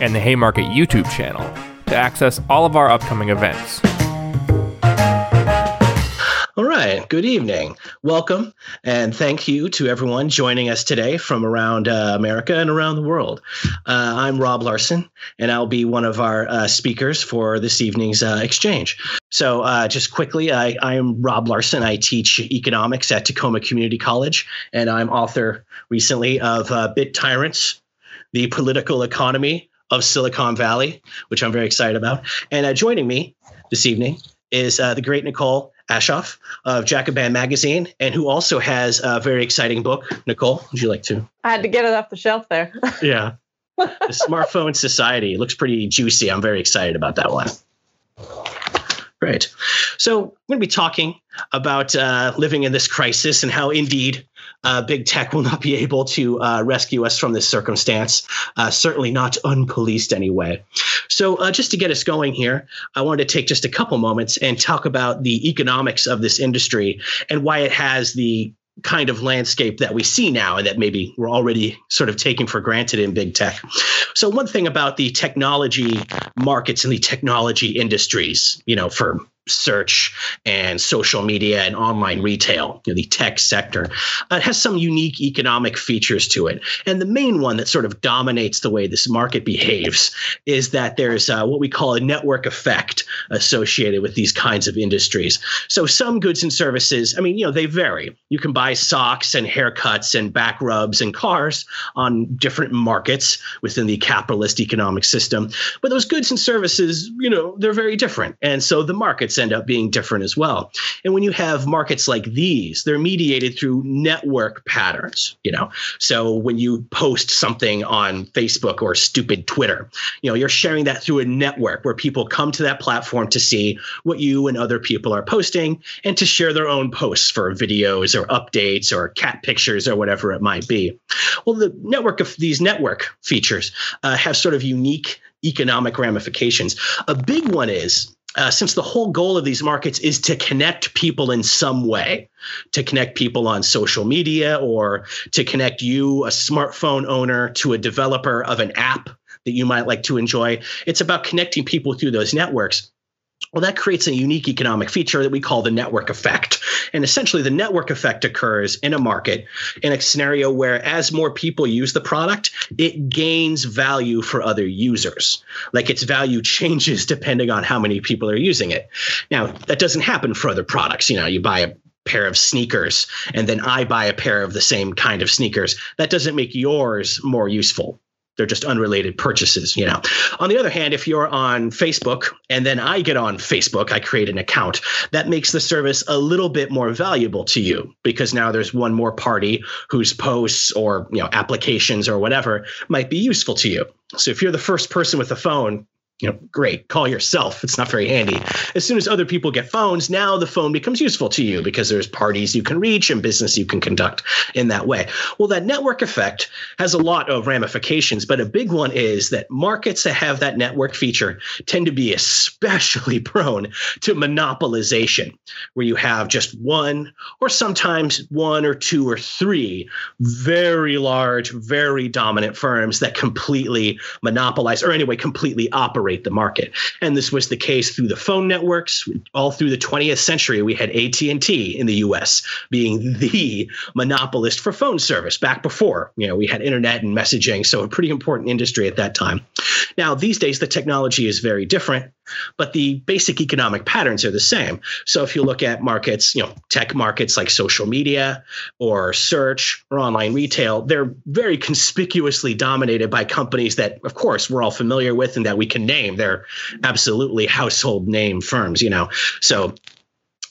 and the Haymarket YouTube channel to access all of our upcoming events. All right. Good evening. Welcome and thank you to everyone joining us today from around uh, America and around the world. Uh, I'm Rob Larson, and I'll be one of our uh, speakers for this evening's uh, exchange. So, uh, just quickly, I, am Rob Larson. I teach economics at Tacoma Community College, and I'm author recently of uh, Bit Tyrants, The Political Economy of Silicon Valley, which I'm very excited about. And joining me this evening is the great Nicole Aschoff of Jacobin Magazine, and who also has a very exciting book. Nicole, would you like to? I had to get it off the shelf there. yeah. The Smartphone Society looks pretty juicy. I'm very excited about that one. Great. So, we're going to be talking about uh, living in this crisis and how, indeed, uh, big tech will not be able to uh, rescue us from this circumstance, uh, certainly not unpoliced anyway. So, uh, just to get us going here, I wanted to take just a couple moments and talk about the economics of this industry and why it has the kind of landscape that we see now and that maybe we're already sort of taking for granted in big tech. So one thing about the technology markets and the technology industries, you know, for search and social media and online retail, you know, the tech sector, uh, has some unique economic features to it. And the main one that sort of dominates the way this market behaves is that there's uh, what we call a network effect associated with these kinds of industries. So some goods and services, I mean, you know, they vary. You can buy socks and haircuts and back rubs and cars on different markets within the capitalist economic system. But those goods and services, you know, they're very different. And so the markets markets end up being different as well. And when you have markets like these, they're mediated through network patterns, you know. So when you post something on Facebook or stupid Twitter, you know, you're sharing that through a network where people come to that platform to see what you and other people are posting and to share their own posts for videos or updates or cat pictures or whatever it might be. Well, the network of these network features uh, have sort of unique economic ramifications. A big one is uh, since the whole goal of these markets is to connect people in some way, to connect people on social media or to connect you, a smartphone owner, to a developer of an app that you might like to enjoy. It's about connecting people through those networks. Well, that creates a unique economic feature that we call the network effect. And essentially, the network effect occurs in a market in a scenario where, as more people use the product, it gains value for other users. Like its value changes depending on how many people are using it. Now, that doesn't happen for other products. You know, you buy a pair of sneakers and then I buy a pair of the same kind of sneakers. That doesn't make yours more useful they're just unrelated purchases you know. On the other hand if you're on facebook and then i get on facebook i create an account that makes the service a little bit more valuable to you because now there's one more party whose posts or you know applications or whatever might be useful to you. So if you're the first person with a phone you know, great, call yourself. It's not very handy. As soon as other people get phones, now the phone becomes useful to you because there's parties you can reach and business you can conduct in that way. Well, that network effect has a lot of ramifications, but a big one is that markets that have that network feature tend to be especially prone to monopolization, where you have just one or sometimes one or two or three very large, very dominant firms that completely monopolize or anyway completely operate the market. And this was the case through the phone networks. All through the 20th century, we had AT&T in the US being the monopolist for phone service back before, you know, we had internet and messaging, so a pretty important industry at that time. Now, these days the technology is very different but the basic economic patterns are the same. So if you look at markets, you know, tech markets like social media or search or online retail, they're very conspicuously dominated by companies that, of course, we're all familiar with and that we can name. They're absolutely household name firms, you know. So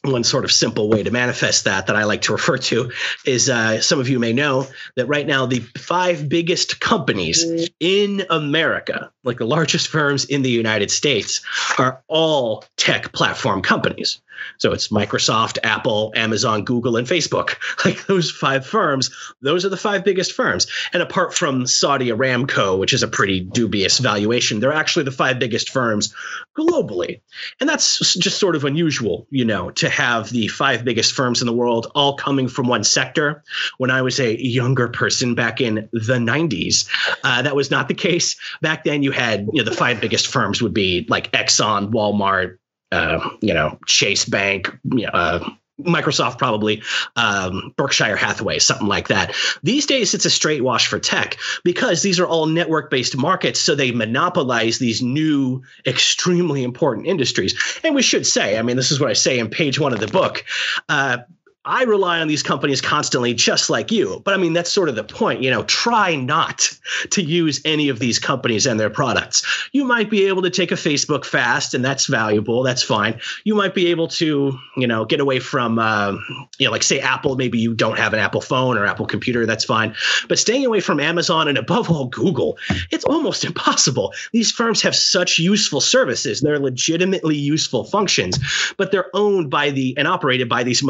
one sort of simple way to manifest that that I like to refer to is uh, some of you may know that right now the five biggest companies in America, like the largest firms in the United States, are all tech platform companies. So it's Microsoft, Apple, Amazon, Google, and Facebook. Like those five firms, those are the five biggest firms. And apart from Saudi Aramco, which is a pretty dubious valuation, they're actually the five biggest firms globally. And that's just sort of unusual, you know, to have the five biggest firms in the world all coming from one sector. When I was a younger person back in the 90s, uh, that was not the case. Back then, you had, you know, the five biggest firms would be like Exxon, Walmart, uh, you know, Chase Bank, uh, Microsoft probably, um, Berkshire Hathaway, something like that. These days, it's a straight wash for tech because these are all network based markets. So they monopolize these new, extremely important industries. And we should say, I mean, this is what I say in page one of the book. Uh, I rely on these companies constantly, just like you. But I mean, that's sort of the point. You know, try not to use any of these companies and their products. You might be able to take a Facebook fast, and that's valuable. That's fine. You might be able to, you know, get away from, uh, you know, like say Apple. Maybe you don't have an Apple phone or Apple computer. That's fine. But staying away from Amazon and above all Google, it's almost impossible. These firms have such useful services. They're legitimately useful functions, but they're owned by the and operated by these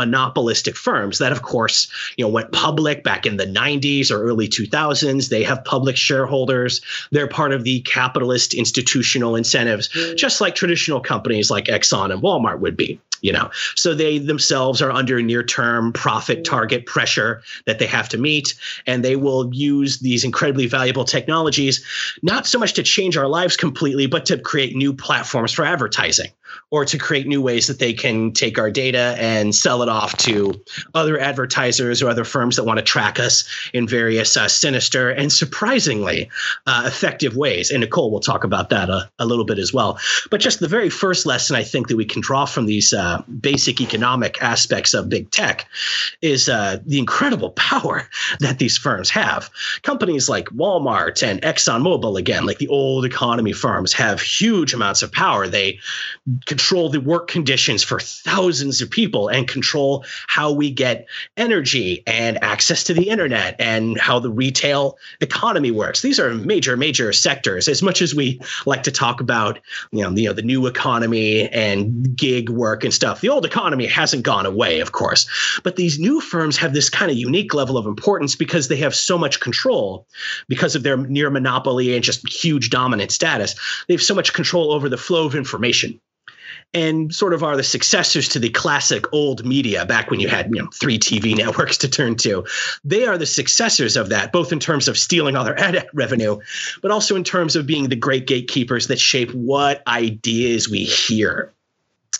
firms that of course you know went public back in the 90s or early 2000s they have public shareholders they're part of the capitalist institutional incentives mm. just like traditional companies like Exxon and Walmart would be you know so they themselves are under near term profit mm. target pressure that they have to meet and they will use these incredibly valuable technologies not so much to change our lives completely but to create new platforms for advertising or to create new ways that they can take our data and sell it off to other advertisers or other firms that want to track us in various uh, sinister and surprisingly uh, effective ways. And Nicole will talk about that a, a, little bit as well. But just the very first lesson I think that we can draw from these uh, basic economic aspects of big tech is uh, the incredible power that these firms have. Companies like Walmart and ExxonMobil, again, like the old economy firms, have huge amounts of power. They control the work conditions for thousands of people and control how we get energy and access to the internet and how the retail economy works. These are major, major sectors. As much as we like to talk about, you know, you know, the new economy and gig work and stuff, the old economy hasn't gone away, of course. But these new firms have this kind of unique level of importance because they have so much control because of their near monopoly and just huge dominant status. They have so much control over the flow of information and sort of are the successors to the classic old media back when you had you know three TV networks to turn to. They are the successors of that, both in terms of stealing all their ad revenue, but also in terms of being the great gatekeepers that shape what ideas we hear.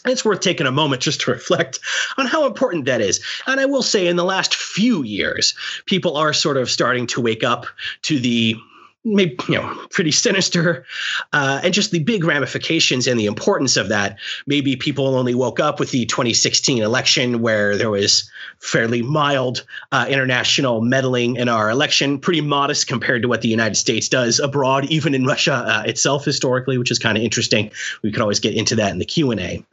it's worth taking a moment just to reflect on how important that is. And I will say, in the last few years, people are sort of starting to wake up to the maybe you know pretty sinister uh, and just the big ramifications and the importance of that. Maybe people only woke up with the 2016 election where there was fairly mild uh, international meddling in our election pretty modest compared to what the united states does abroad even in russia uh, itself historically which is kind of interesting. We could always get into that in the q&a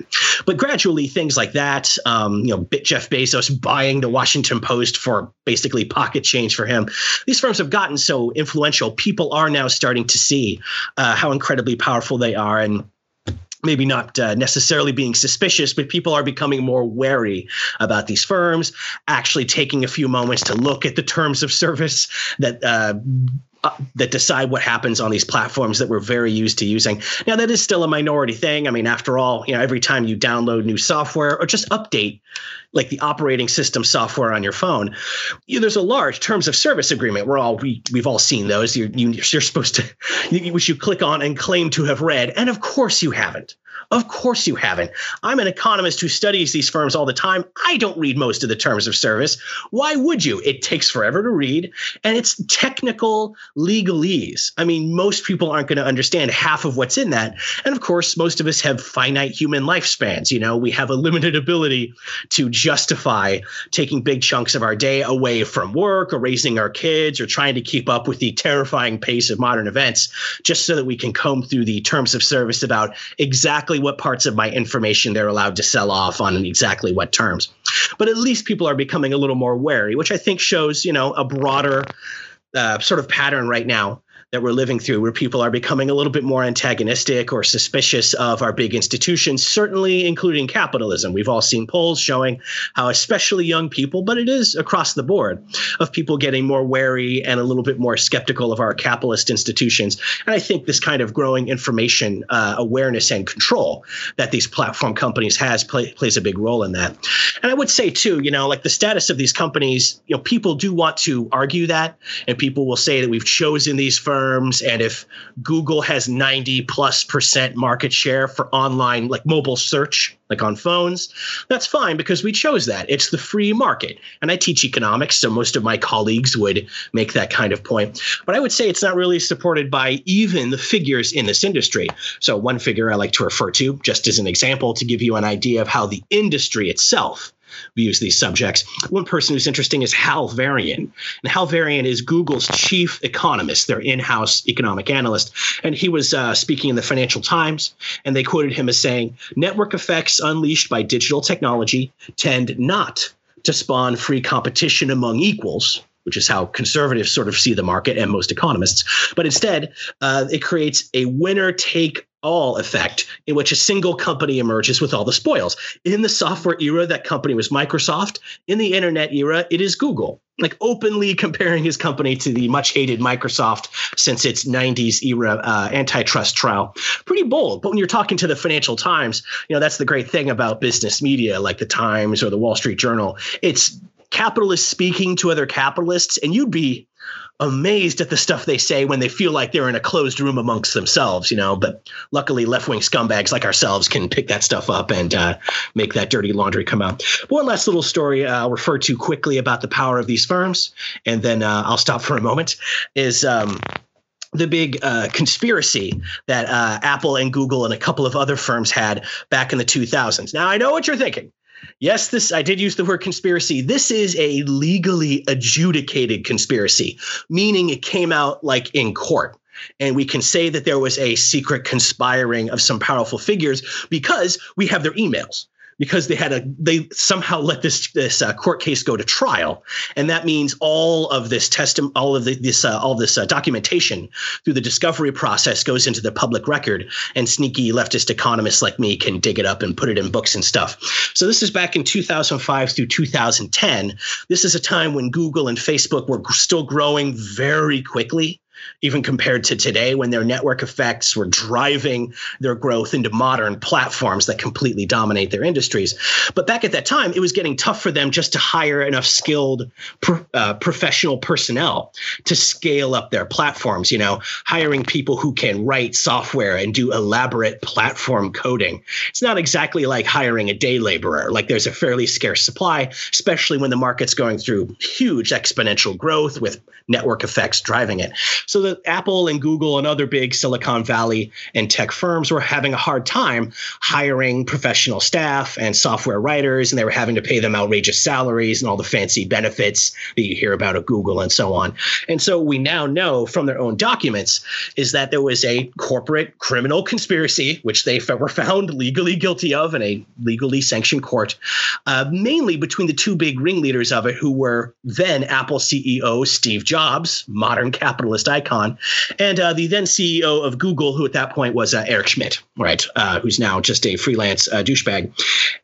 but gradually things like that um, you know jeff bezos buying the washington post for basically pocket change for him these firms have gotten so influential. People people are now starting to see uh, how incredibly powerful they are and maybe not uh, necessarily being suspicious, but people are becoming more wary about these firms, actually taking a few moments to look at the terms of service that uh, that decide what happens on these platforms that we're very used to using. Now, that is still a minority thing. I mean, after all, you know, every time you download new software or just update like the operating system software on your phone, you, know, there's a large terms of service agreement. We're all we we've all seen those. You're you, are you are supposed to, which you click on and claim to have read, and of course you haven't. Of course you haven't. I'm an economist who studies these firms all the time. I don't read most of the terms of service. Why would you? It takes forever to read, and it's technical legalese. I mean, most people aren't going to understand half of what's in that. And of course, most of us have finite human lifespans. You know, we have a limited ability to justify taking big chunks of our day away from work or raising our kids or trying to keep up with the terrifying pace of modern events just so that we can comb through the terms of service about exactly what parts of my information they're allowed to sell off on exactly what terms. But at least people are becoming a little more wary, which I think shows, you know, a broader uh, sort of pattern right now that we're living through, where people are becoming a little bit more antagonistic or suspicious of our big institutions, certainly including capitalism. We've all seen polls showing how, especially young people, but it is across the board, of people getting more wary and a little bit more skeptical of our capitalist institutions. And I think this kind of growing information uh, awareness and control that these platform companies has play, plays a big role in that. And I would say too, you know, like the status of these companies, you know, people do want to argue that, and people will say that we've chosen these firms and if Google has 90 plus percent market share for online like mobile search like on phones that's fine because we chose that. It's the free market. And I teach economics so most of my colleagues would make that kind of point. But I would say it's not really supported by even the figures in this industry. So one figure I like to refer to just as an example to give you an idea of how the industry itself views these subjects. One person who's interesting is Hal Varian. And Hal Varian is Google's chief economist, their in house economic analyst. And he was uh, speaking in the Financial Times, and they quoted him as saying network effects unleashed by digital technology tend not to spawn free competition among equals which is how conservatives sort of see the market and most economists. But instead, uh, it creates a winner take all effect in which a single company emerges with all the spoils. In the software era, that company was Microsoft. In the internet era, it is Google. Like openly comparing his company to the much hated Microsoft since its 90s era uh, antitrust trial. Pretty bold. But when you're talking to the Financial Times, you know, that's the great thing about business media like the Times or the Wall Street Journal. It's capitalists speaking to other capitalists, and you'd be amazed at the stuff they say when they feel like they're in a closed room amongst themselves, you know. But luckily, left wing scumbags like ourselves can pick that stuff up and uh, make that dirty laundry come out. One last little story uh, I'll refer to quickly about the power of these firms, and then uh, I'll stop for a moment. Is um, the big uh, conspiracy that uh, Apple and Google and a couple of other firms had back in the 2000s. Now, I know what you're thinking. Yes, this I did use the word conspiracy. This is a legally adjudicated conspiracy, meaning it came out like in court. And we can say that there was a secret conspiring of some powerful figures because we have their emails because they had a they somehow let this this uh, court case go to trial, and that means all of this testimony, all of the, this uh, all this uh, documentation through the discovery process goes into the public record, and sneaky leftist economists like me can dig it up and put it in books and stuff. So this is back in 2005 through 2010. This is a time when Google and Facebook were still growing very quickly even compared to today when their network effects were driving their growth into modern platforms that completely dominate their industries. But back at that time, it was getting tough for them just to hire enough skilled uh, professional personnel to scale up their platforms. You know, hiring people who can write software and do elaborate platform coding. It's not exactly like hiring a day laborer. Like there's a fairly scarce supply, especially when the market's going through huge exponential growth with network effects driving it. So that Apple and Google and other big Silicon Valley and tech firms were having a hard time hiring professional staff and software writers, and they were having to pay them outrageous salaries and all the fancy benefits that you hear about at Google and so on. And so we now know from their own documents is that there was a corporate criminal conspiracy, which they were found legally guilty of in a legally sanctioned court, uh, mainly between the two big ringleaders of it, who were then Apple CEO Steve Jobs, modern capitalist icon, and uh, the then CEO of Google, who at that point was uh, Eric Schmidt, right, uh, who's now just a freelance uh, douchebag.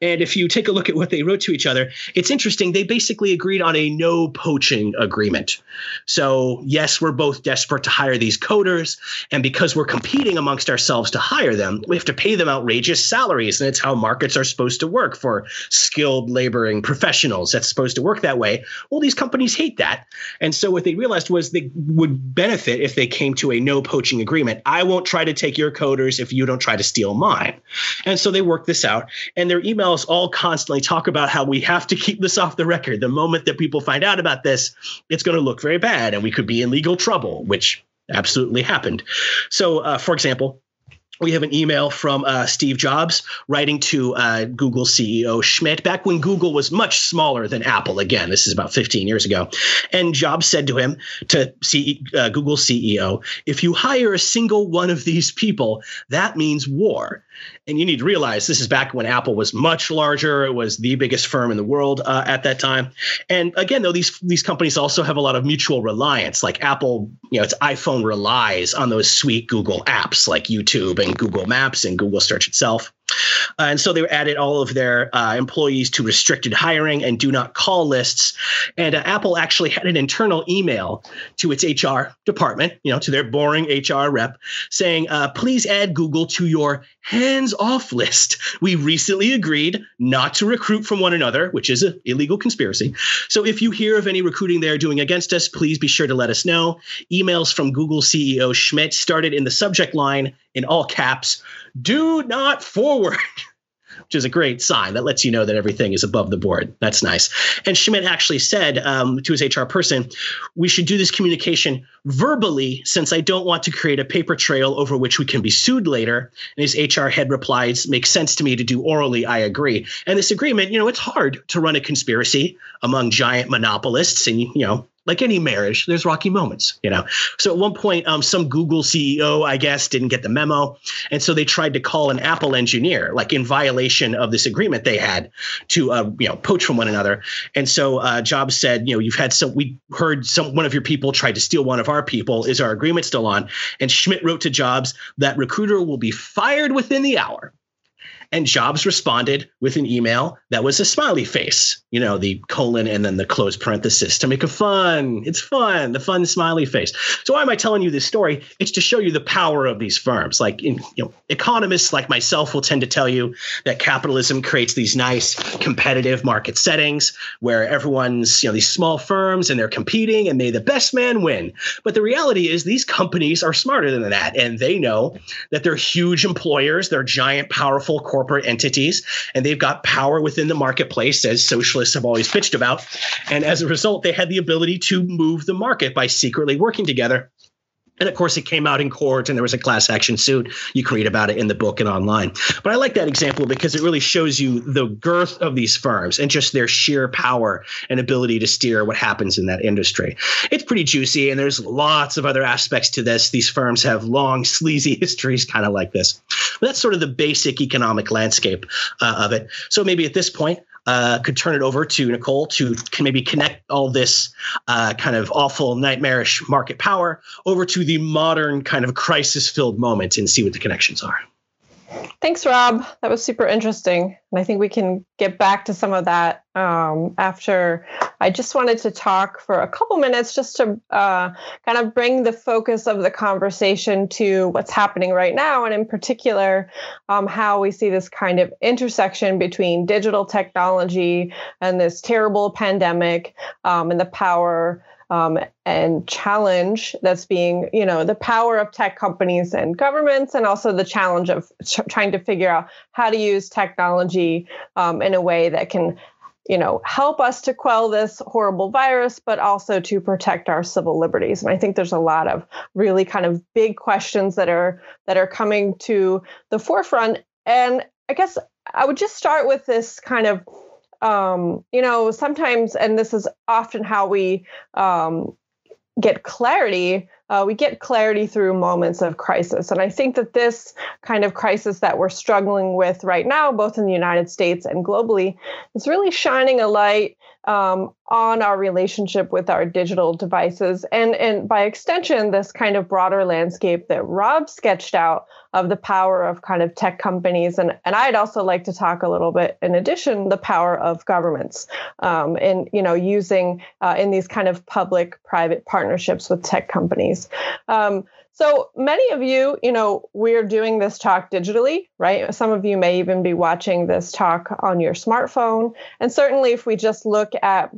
And if you take a look at what they wrote to each other, it's interesting. They basically agreed on a no poaching agreement. So, yes, we're both desperate to hire these coders. And because we're competing amongst ourselves to hire them, we have to pay them outrageous salaries. And it's how markets are supposed to work for skilled laboring professionals. That's supposed to work that way. Well, these companies hate that. And so, what they realized was they would benefit if they came to a no poaching agreement. I won't try to take your coders if you don't try to steal mine. And so they worked this out. And their emails all constantly talk about how we have to keep this off the record. The moment that people find out about this, it's going to look very bad and we could be in legal trouble, which absolutely happened. So, uh, for example, we have an email from uh, Steve Jobs writing to uh, Google CEO Schmidt back when Google was much smaller than Apple. Again, this is about 15 years ago. And Jobs said to him, to C- uh, Google CEO, if you hire a single one of these people, that means war. And you need to realize this is back when Apple was much larger. It was the biggest firm in the world uh, at that time. And again, though, these these companies also have a lot of mutual reliance. Like Apple, you know, its iPhone relies on those sweet Google apps like YouTube and Google Maps and Google Search itself. Uh, and so they added all of their uh, employees to restricted hiring and do not call lists. And uh, Apple actually had an internal email to its HR department, you know, to their boring HR rep, saying, uh, "Please add Google to your hands-off list. We recently agreed not to recruit from one another, which is an illegal conspiracy. So if you hear of any recruiting they're doing against us, please be sure to let us know." Emails from Google CEO Schmidt started in the subject line in all caps do not forward. Which is a great sign that lets you know that everything is above the board. That's nice. And Schmidt actually said um, to his HR person, we should do this communication verbally since I don't want to create a paper trail over which we can be sued later. And his HR head replies, makes sense to me to do orally. I agree. And this agreement, you know, it's hard to run a conspiracy among giant monopolists and, you know, like any marriage, there's rocky moments, you know. So at one point, um, some Google CEO, I guess, didn't get the memo, and so they tried to call an Apple engineer, like in violation of this agreement they had to, uh, you know, poach from one another. And so uh, Jobs said, you know, you've had some. We heard some one of your people tried to steal one of our people. Is our agreement still on? And Schmidt wrote to Jobs that recruiter will be fired within the hour. And Jobs responded with an email that was a smiley face, you know, the colon and then the closed parenthesis to make a fun. It's fun, the fun smiley face. So why am I telling you this story? It's to show you the power of these firms. Like, in, you know, economists like myself will tend to tell you that capitalism creates these nice competitive market settings where everyone's, you know, these small firms and they're competing and may the best man win. But the reality is these companies are smarter than that. And they know that they're huge employers, they're giant, powerful corporate entities, and they've got power within the marketplace, as socialists have always bitched about. And as a result, they had the ability to move the market by secretly working together and of course, it came out in court and there was a class action suit. You can read about it in the book and online. But I like that example because it really shows you the girth of these firms and just their sheer power and ability to steer what happens in that industry. It's pretty juicy, and there's lots of other aspects to this. These firms have long, sleazy histories, kind of like this. But that's sort of the basic economic landscape uh, of it. So maybe at this point, uh, could turn it over to Nicole to can maybe connect all this uh, kind of awful, nightmarish market power over to the modern kind of crisis filled moment and see what the connections are. Thanks, Rob. That was super interesting. And I think we can get back to some of that um, after. I just wanted to talk for a couple minutes just to uh, kind of bring the focus of the conversation to what's happening right now, and in particular, um, how we see this kind of intersection between digital technology and this terrible pandemic um, and the power um, and challenge that's being, you know, the power of tech companies and governments, and also the challenge of ch- trying to figure out how to use technology um, in a way that can, you know, help us to quell this horrible virus, but also to protect our civil liberties. And I think there's a lot of really kind of big questions that are that are coming to the forefront. And I guess I would just start with this kind of um, you know, sometimes, and this is often how we um, get clarity, uh, we get clarity through moments of crisis. And I think that this kind of crisis that we're struggling with right now, both in the United States and globally, is really shining a light um, on our relationship with our digital devices. And and by extension this kind of broader landscape that rob sketched out of the power of kind of tech companies. And and i'd also like to talk a little bit in addition the power of governments um, in you know using uh, in these kind of public private partnerships with tech companies. Um, so many of you, you know, we're doing this talk digitally, right? Some of you may even be watching this talk on your smartphone. And certainly, if we just look at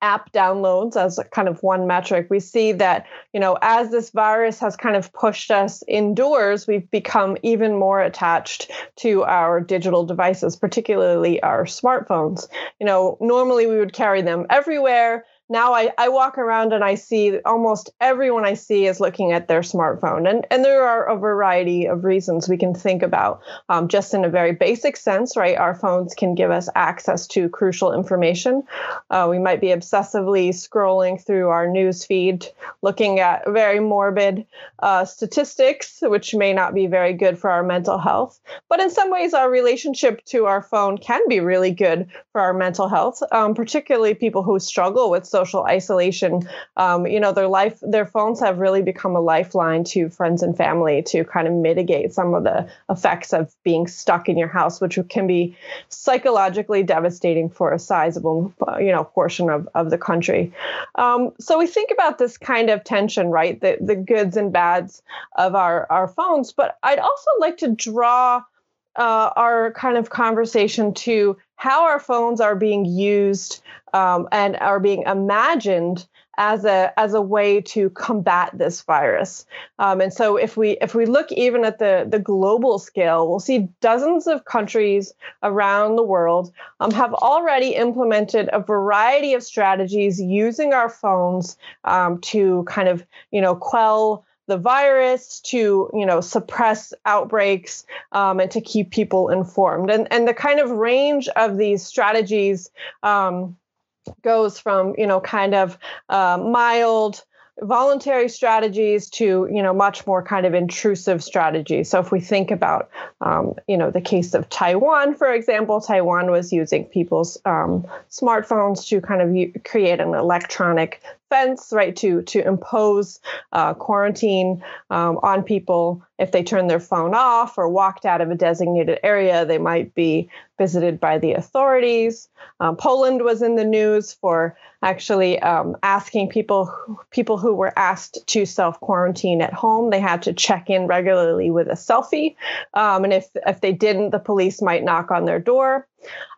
app downloads as kind of one metric we see that you know as this virus has kind of pushed us indoors we've become even more attached to our digital devices particularly our smartphones you know normally we would carry them everywhere now I, I walk around and I see almost everyone I see is looking at their smartphone. And, and there are a variety of reasons we can think about. Um, just in a very basic sense, right? Our phones can give us access to crucial information. Uh, we might be obsessively scrolling through our news feed, looking at very morbid uh, statistics, which may not be very good for our mental health. But in some ways, our relationship to our phone can be really good for our mental health, um, particularly people who struggle with isolation. Um, you know, their life, their phones have really become a lifeline to friends and family to kind of mitigate some of the effects of being stuck in your house, which can be psychologically devastating for a sizable, you know, portion of, of the country. Um, so we think about this kind of tension, right? The, the goods and bads of our, our phones. But I'd also like to draw uh, our kind of conversation to how our phones are being used um, and are being imagined as a as a way to combat this virus. Um, and so if we if we look even at the the global scale, we'll see dozens of countries around the world um, have already implemented a variety of strategies using our phones um, to kind of you know quell the virus to you know suppress outbreaks um, and to keep people informed. And and the kind of range of these strategies um, goes from you know kind of uh, mild voluntary strategies to you know much more kind of intrusive strategies. So if we think about um, you know the case of taiwan for example taiwan was using people's um, smartphones to kind of u- create an electronic fence, right, to to impose uh, quarantine um, on people if they turn their phone off or walked out of a designated area. They might be visited by the authorities. Um, Poland was in the news for actually um, asking people people who were asked to self quarantine at home. They had to check in regularly with a selfie, um, and if if they didn't, the police might knock on their door.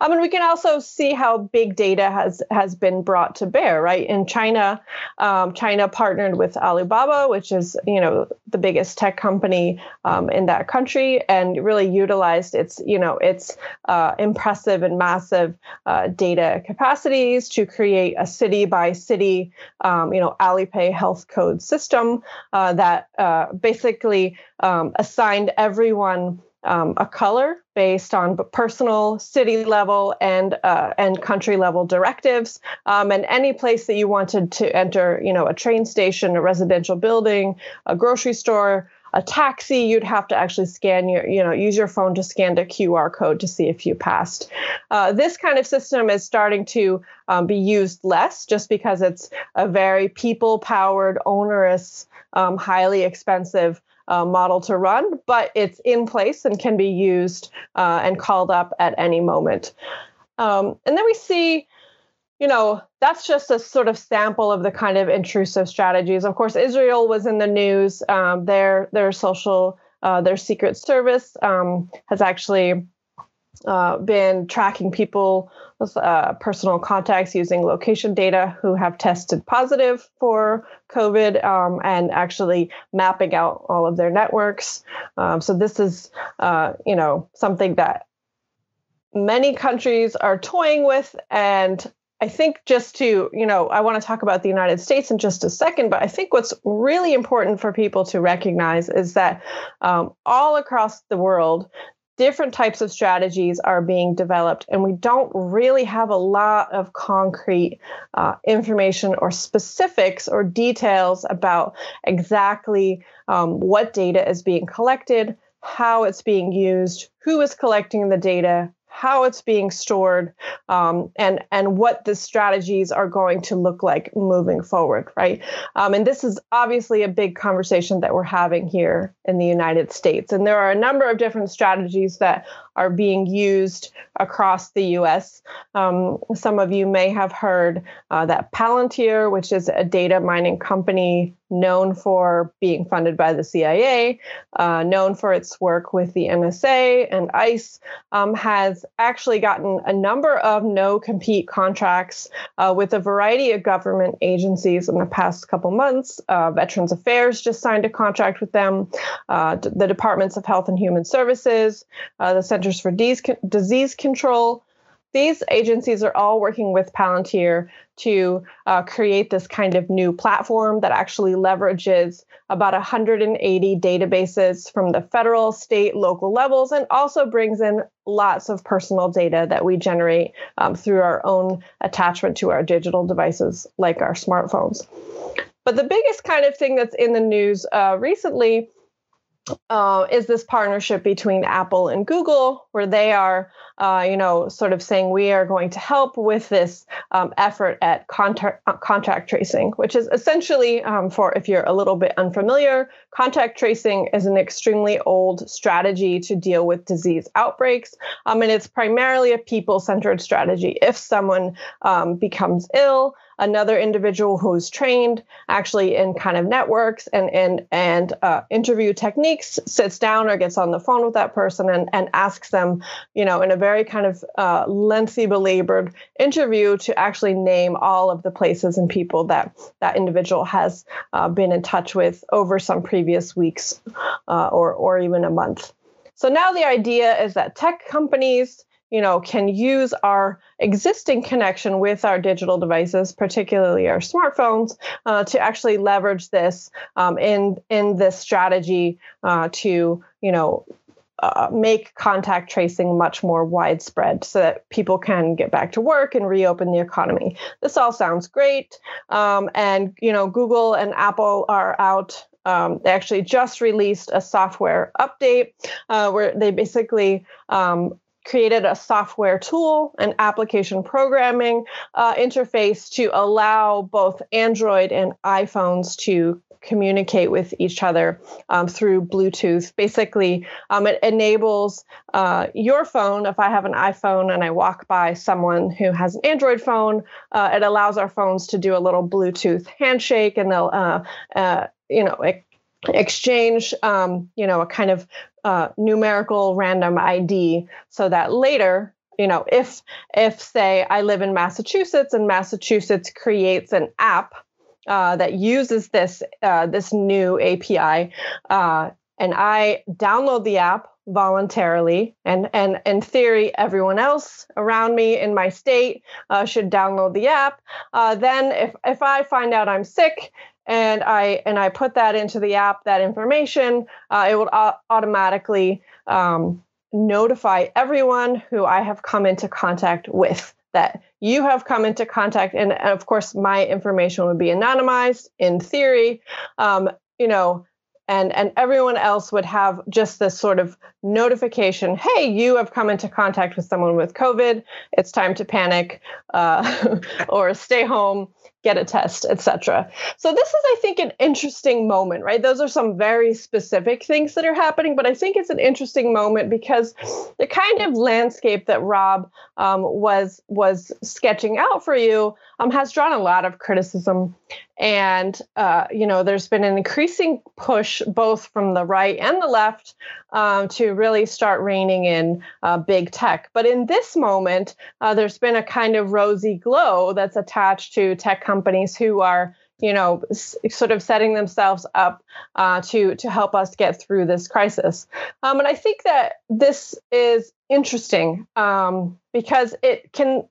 Mean, we can also see how big data has has been brought to bear, right? In China, um, China partnered with Alibaba, which is you know the biggest tech company um, in that country, and really utilized its you know its uh, impressive and massive uh, data capacities to create a city by city, um, you know, Alipay health code system uh, that uh, basically um, assigned everyone um, a color based on personal city level and uh, and country level directives. Um, and any place that you wanted to enter you know a train station a residential building a grocery store a taxi you'd have to actually scan your you know use your phone to scan the qr code to see if you passed. Uh, this kind of system is starting to um, be used less just because it's a very people powered onerous um, highly expensive uh, model to run, but it's in place and can be used uh, and called up at any moment. Um, and then we see, you know, that's just a sort of sample of the kind of intrusive strategies. Of course, Israel was in the news. Um, their their social uh, their secret service um, has actually uh, been tracking people with uh, personal contacts using location data who have tested positive for COVID um, and actually mapping out all of their networks. Um, so this is, uh, you know, something that many countries are toying with and I think just to, you know, I want to talk about the United States in just a second, but I think what's really important for people to recognize is that um, all across the world, different types of strategies are being developed, and we don't really have a lot of concrete uh, information or specifics or details about exactly um, what data is being collected, how it's being used, who is collecting the data, how it's being stored, um, and and what the strategies are going to look like moving forward, right? Um, and this is obviously a big conversation that we're having here in the United States. And there are a number of different strategies that are being used across the U.S. Um, some of you may have heard uh, that Palantir, which is a data mining company known for being funded by the CIA, uh, known for its work with the NSA and ICE, um, has actually gotten a number of no compete contracts uh, with a variety of government agencies in the past couple months. Uh, Veterans Affairs just signed a contract with them, uh, the Departments of Health and Human Services, uh, the Centers for Disease Control these agencies are all working with Palantir to uh, create this kind of new platform that actually leverages about 180 databases from the federal, state, local levels, and also brings in lots of personal data that we generate um, through our own attachment to our digital devices, like our smartphones. But the biggest kind of thing that's in the news uh, recently uh, is this partnership between Apple and Google, where they are, uh, you know, sort of saying we are going to help with this um, effort at contact, uh, contact tracing, which is essentially, um, for if you're a little bit unfamiliar, contact tracing is an extremely old strategy to deal with disease outbreaks. Um, and it's primarily a people centered strategy. If someone um, becomes ill, another individual who's trained actually in kind of networks and and and uh, interview techniques sits down or gets on the phone with that person and and asks them, you know, in a very kind of uh, lengthy, belabored interview to actually name all of the places and people that that individual has uh, been in touch with over some previous weeks uh, or or even a month. So now the idea is that tech companies you know, can use our existing connection with our digital devices, particularly our smartphones, uh, to actually leverage this um, in in this strategy uh, to, you know, uh, make contact tracing much more widespread so that people can get back to work and reopen the economy. This all sounds great. Um, and, you know, Google and Apple are out. Um, they actually just released a software update uh, where they basically um, created a software tool, an application programming uh, interface to allow both Android and iPhones to communicate with each other um, through Bluetooth. Basically, um, it enables uh, your phone. If I have an iPhone and I walk by someone who has an Android phone, uh, it allows our phones to do a little Bluetooth handshake, and they'll, uh, uh you know, exchange um, you know a kind of uh, numerical random id so that later you know if if say i live in massachusetts and massachusetts creates an app uh, that uses this uh, this new api uh, and i download the app voluntarily. And and in theory everyone else around me in my state uh, should download the app. Uh, then if if i find out i'm sick and I and I put that into the app, that information, uh, it would automatically um, notify everyone who I have come into contact with that you have come into contact, and, and of course my information would be anonymized in theory. Um, you know, and and everyone else would have just this sort of notification hey you have come into contact with someone with covid it's time to panic uh, or stay home get a test, etc. So this is, I think, an interesting moment, right? Those are some very specific things that are happening, but I think it's an interesting moment because the kind of landscape that Rob um, was was sketching out for you um, has drawn a lot of criticism, and uh, you know, there's been an increasing push both from the right and the left um, to really start reining in uh, big tech. But in this moment, uh, there's been a kind of rosy glow that's attached to tech companies who are you know, sort of setting themselves up uh, to to help us get through this crisis. Um, and I think that this is interesting um, because it can.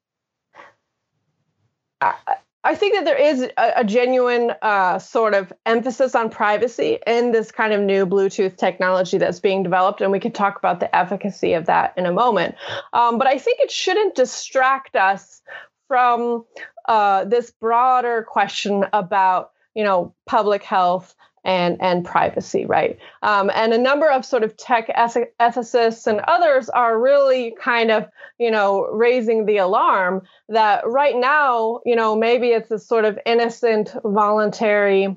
I think that there is a, a genuine uh, sort of emphasis on privacy in this kind of new Bluetooth technology that's being developed, and we can talk about the efficacy of that in a moment. Um, but I think it shouldn't distract us from uh, this broader question about, you know, public health and and privacy, right? Um, and a number of sort of tech ethicists and others are really kind of you know raising the alarm that right now you know maybe it's a sort of innocent voluntary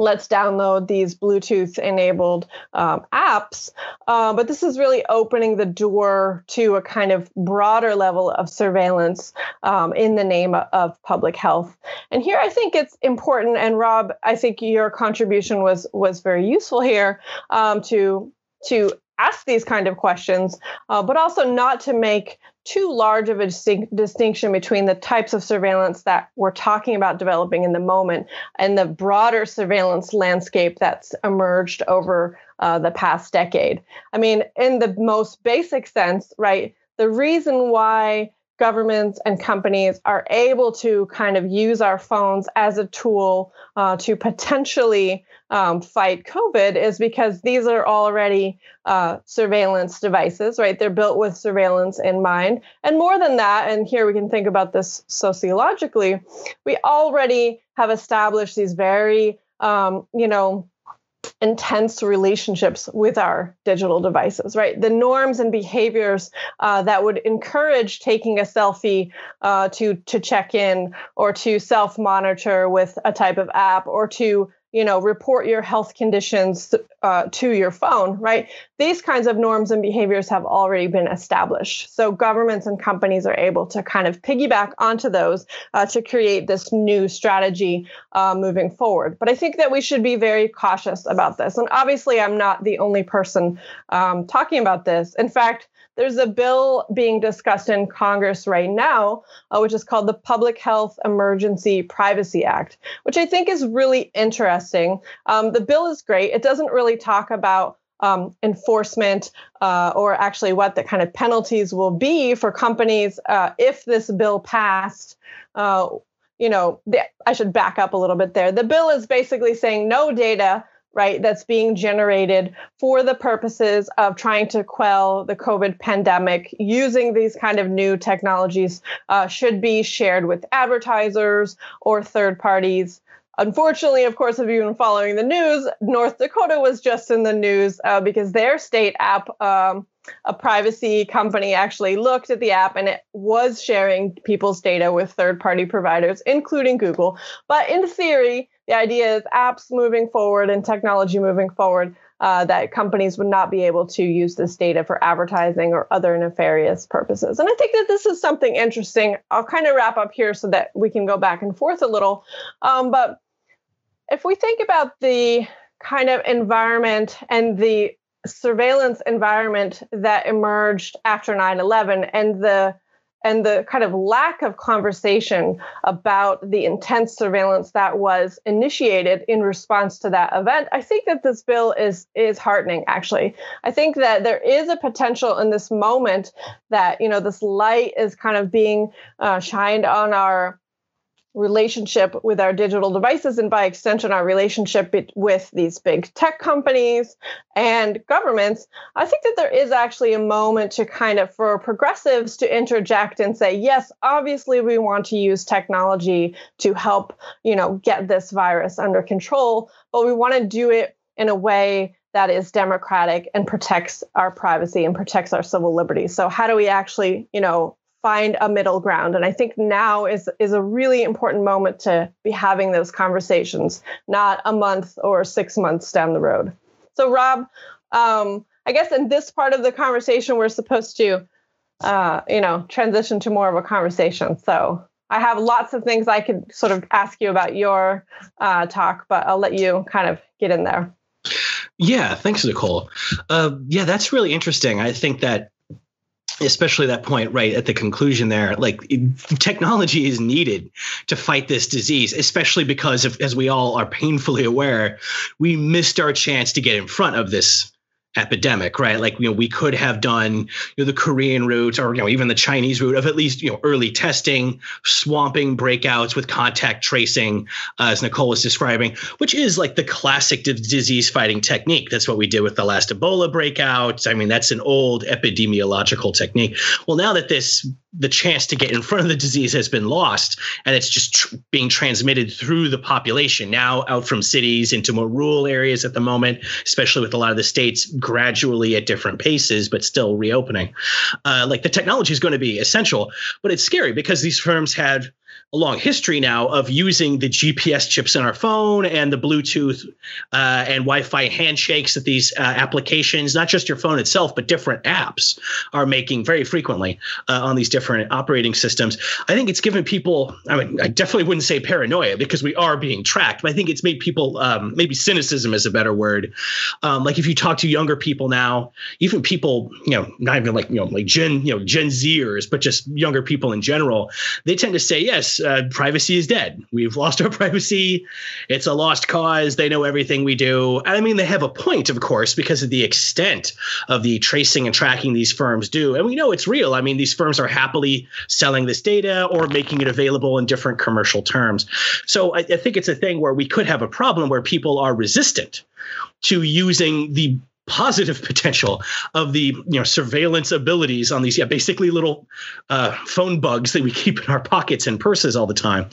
let's download these Bluetooth enabled um, apps. Uh, but this is really opening the door to a kind of broader level of surveillance um, in the name of public health. And here I think it's important, and Rob, I think your contribution was was very useful here um, to to ask these kind of questions, uh, but also not to make too large of a distinct, distinction between the types of surveillance that we're talking about developing in the moment and the broader surveillance landscape that's emerged over uh, the past decade. I mean, in the most basic sense, right, the reason why governments and companies are able to kind of use our phones as a tool uh, to potentially um, fight COVID is because these are already uh, surveillance devices, right? They're built with surveillance in mind. And more than that, and here we can think about this sociologically, we already have established these very, um, you know, intense relationships with our digital devices, right? The norms and behaviors uh, that would encourage taking a selfie uh, to to check in or to self monitor with a type of app or to you know report your health conditions uh, to your phone right? These kinds of norms and behaviors have already been established. So governments and companies are able to kind of piggyback onto those uh, to create this new strategy uh, moving forward. But i think that we should be very cautious about this. And obviously i'm not the only person um, talking about this. In fact there's a bill being discussed in Congress right now, uh, which is called the Public Health Emergency Privacy Act, which I think is really interesting. Um, the bill is great. It doesn't really talk about um, enforcement uh, or actually what the kind of penalties will be for companies uh, if this bill passed. Uh, you know, the, I should back up a little bit there. The bill is basically saying no data right, that's being generated for the purposes of trying to quell the COVID pandemic using these kind of new technologies uh, should be shared with advertisers or third parties. Unfortunately, of course, if you've been following the news, North Dakota was just in the news uh, because their state app, um, a privacy company, actually looked at the app and it was sharing people's data with third party providers, including Google. But in theory, the idea is apps moving forward and technology moving forward uh, that companies would not be able to use this data for advertising or other nefarious purposes. And I think that this is something interesting. I'll kind of wrap up here so that we can go back and forth a little. Um, but if we think about the kind of environment and the surveillance environment that emerged after 9 11 and the and the kind of lack of conversation about the intense surveillance that was initiated in response to that event i think that this bill is is heartening actually. I think that there is a potential in this moment that you know this light is kind of being uh, shined on our relationship with our digital devices and by extension our relationship with these big tech companies and governments i think that there is actually a moment to kind of for progressives to interject and say yes obviously we want to use technology to help you know get this virus under control but we want to do it in a way that is democratic and protects our privacy and protects our civil liberties. So how do we actually you know find a middle ground. And i think now is is a really important moment to be having those conversations not a month or six months down the road. So rob um, i guess in this part of the conversation we're supposed to uh, you know transition to more of a conversation. So i have lots of things i could sort of ask you about your uh, talk but i'll let you kind of get in there. Yeah thanks nicole. Uh, yeah that's really interesting. I think that especially that point right at the conclusion there like technology is needed to fight this disease especially because of, as we all are painfully aware we missed our chance to get in front of this epidemic, right? Like, you know, we could have done, you know, the Korean route or, you know, even the Chinese route of at least, you know, early testing, swamping breakouts with contact tracing, uh, as Nicole was describing, which is like the classic disease fighting technique. That's what we did with the last Ebola breakout. I mean, that's an old epidemiological technique. Well, now that this the chance to get in front of the disease has been lost and it's just tr- being transmitted through the population now out from cities into more rural areas at the moment especially with a lot of the states gradually at different paces but still reopening. Uh, like the technology is going to be essential but it's scary because these firms had a long history now of using the GPS chips in our phone and the Bluetooth uh, and Wi-Fi handshakes that these uh, applications, not just your phone itself, but different apps, are making very frequently uh, on these different operating systems. I think it's given people. I mean, I definitely wouldn't say paranoia because we are being tracked, but I think it's made people um, maybe cynicism is a better word. Um, like if you talk to younger people now, even people, you know, not even like you know like Gen, you know, Gen Zers, but just younger people in general, they tend to say yes uh, privacy is dead. We've lost our privacy. It's a lost cause. They know everything we do. And I mean, they have a point, of course, because of the extent of the tracing and tracking these firms do. And we know it's real. I mean, these firms are happily selling this data or making it available in different commercial terms. So I, I think it's a thing where we could have a problem where people are resistant to using the positive potential of the you know surveillance abilities on these yeah basically little uh, phone bugs that we keep in our pockets and purses all the time.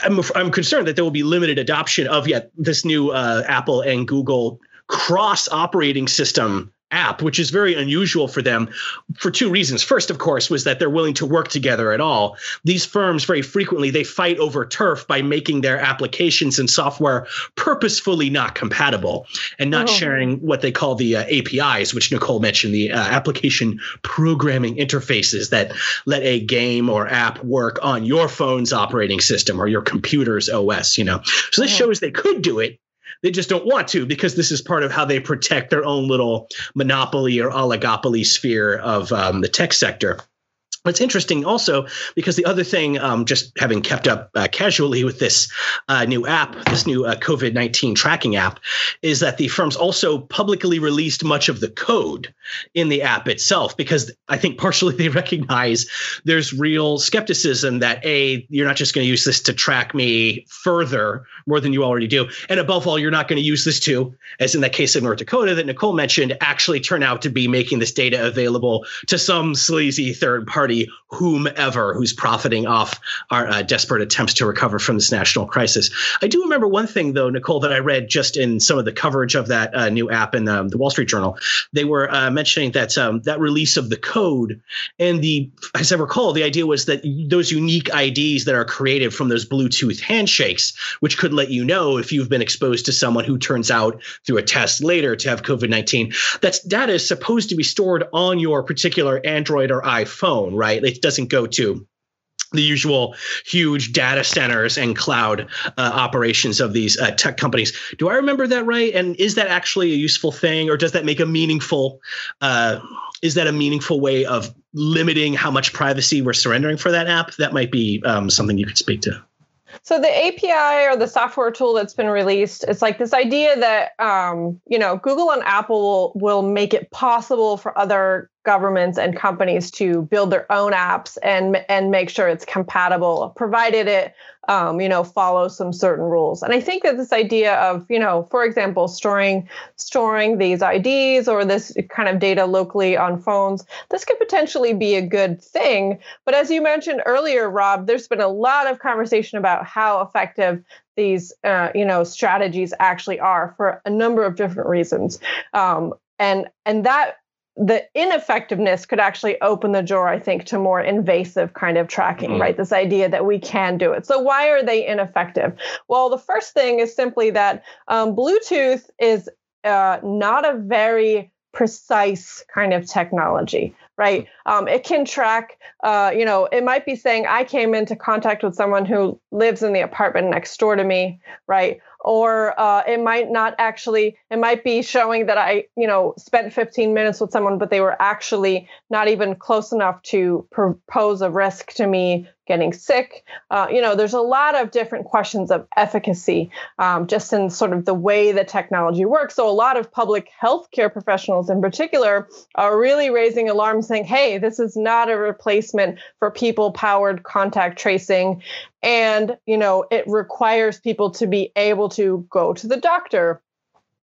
I'm, I'm concerned that there will be limited adoption of yet this new uh, apple and google cross operating system app, which is very unusual for them for two reasons. First, of course, was that they're willing to work together at all. These firms very frequently they fight over turf by making their applications and software purposefully not compatible and not oh. sharing what they call the uh, APIs, which Nicole mentioned, the uh, application programming interfaces that let a game or app work on your phone's operating system or your computer's OS, you know. So this oh. shows they could do it they just don't want to because this is part of how they protect their own little monopoly or oligopoly sphere of um, the tech sector. It's interesting also because the other thing, um, just having kept up uh, casually with this uh, new app, this new uh, COVID 19 tracking app, is that the firms also publicly released much of the code in the app itself because I think partially they recognize there's real skepticism that A, you're not just going to use this to track me further more than you already do. And above all, you're not going to use this to, as in that case of North Dakota that Nicole mentioned, actually turn out to be making this data available to some sleazy third party whomever who's profiting off our uh, desperate attempts to recover from this national crisis. I do remember one thing, though, Nicole, that I read just in some of the coverage of that uh, new app in the, the, Wall Street Journal. They were uh, mentioning that um, that release of the code and the, as I recall, the idea was that those unique IDs that are created from those Bluetooth handshakes, which could let you know if you've been exposed to someone who turns out through a test later to have COVID 19, that data is supposed to be stored on your particular Android or iPhone, right? Right? It doesn't go to the usual huge data centers and cloud uh, operations of these uh, tech companies. Do I remember that right? And is that actually a useful thing, or does that make a meaningful? Uh, is that a meaningful way of limiting how much privacy we're surrendering for that app? That might be um, something you could speak to. So the API or the software tool that's been released, it's like this idea that um, you know Google and Apple will, will make it possible for other governments and companies to build their own apps and and make sure it's compatible, provided it um, you know follow some certain rules. And I think that this idea of you know, for example, storing storing these IDs or this kind of data locally on phones, this could potentially be a good thing. But as you mentioned earlier, Rob, there's been a lot of conversation about how effective these uh, you know strategies actually are for a number of different reasons um, and and that the ineffectiveness could actually open the door, I think, to more invasive kind of tracking, mm. right? This idea that we can do it. So, why are they ineffective? Well, the first thing is simply that um, Bluetooth is uh, not a very precise kind of technology right um, it can track uh, you know it might be saying i came into contact with someone who lives in the apartment next door to me right or uh, it might not actually it might be showing that i you know spent 15 minutes with someone but they were actually not even close enough to pose a risk to me getting sick. Uh, you know there's a lot of different questions of efficacy um, just in sort of the way the technology works. So a lot of public healthcare professionals in particular are really raising alarm saying hey this is not a replacement for people powered contact tracing. And you know it requires people to be able to go to the doctor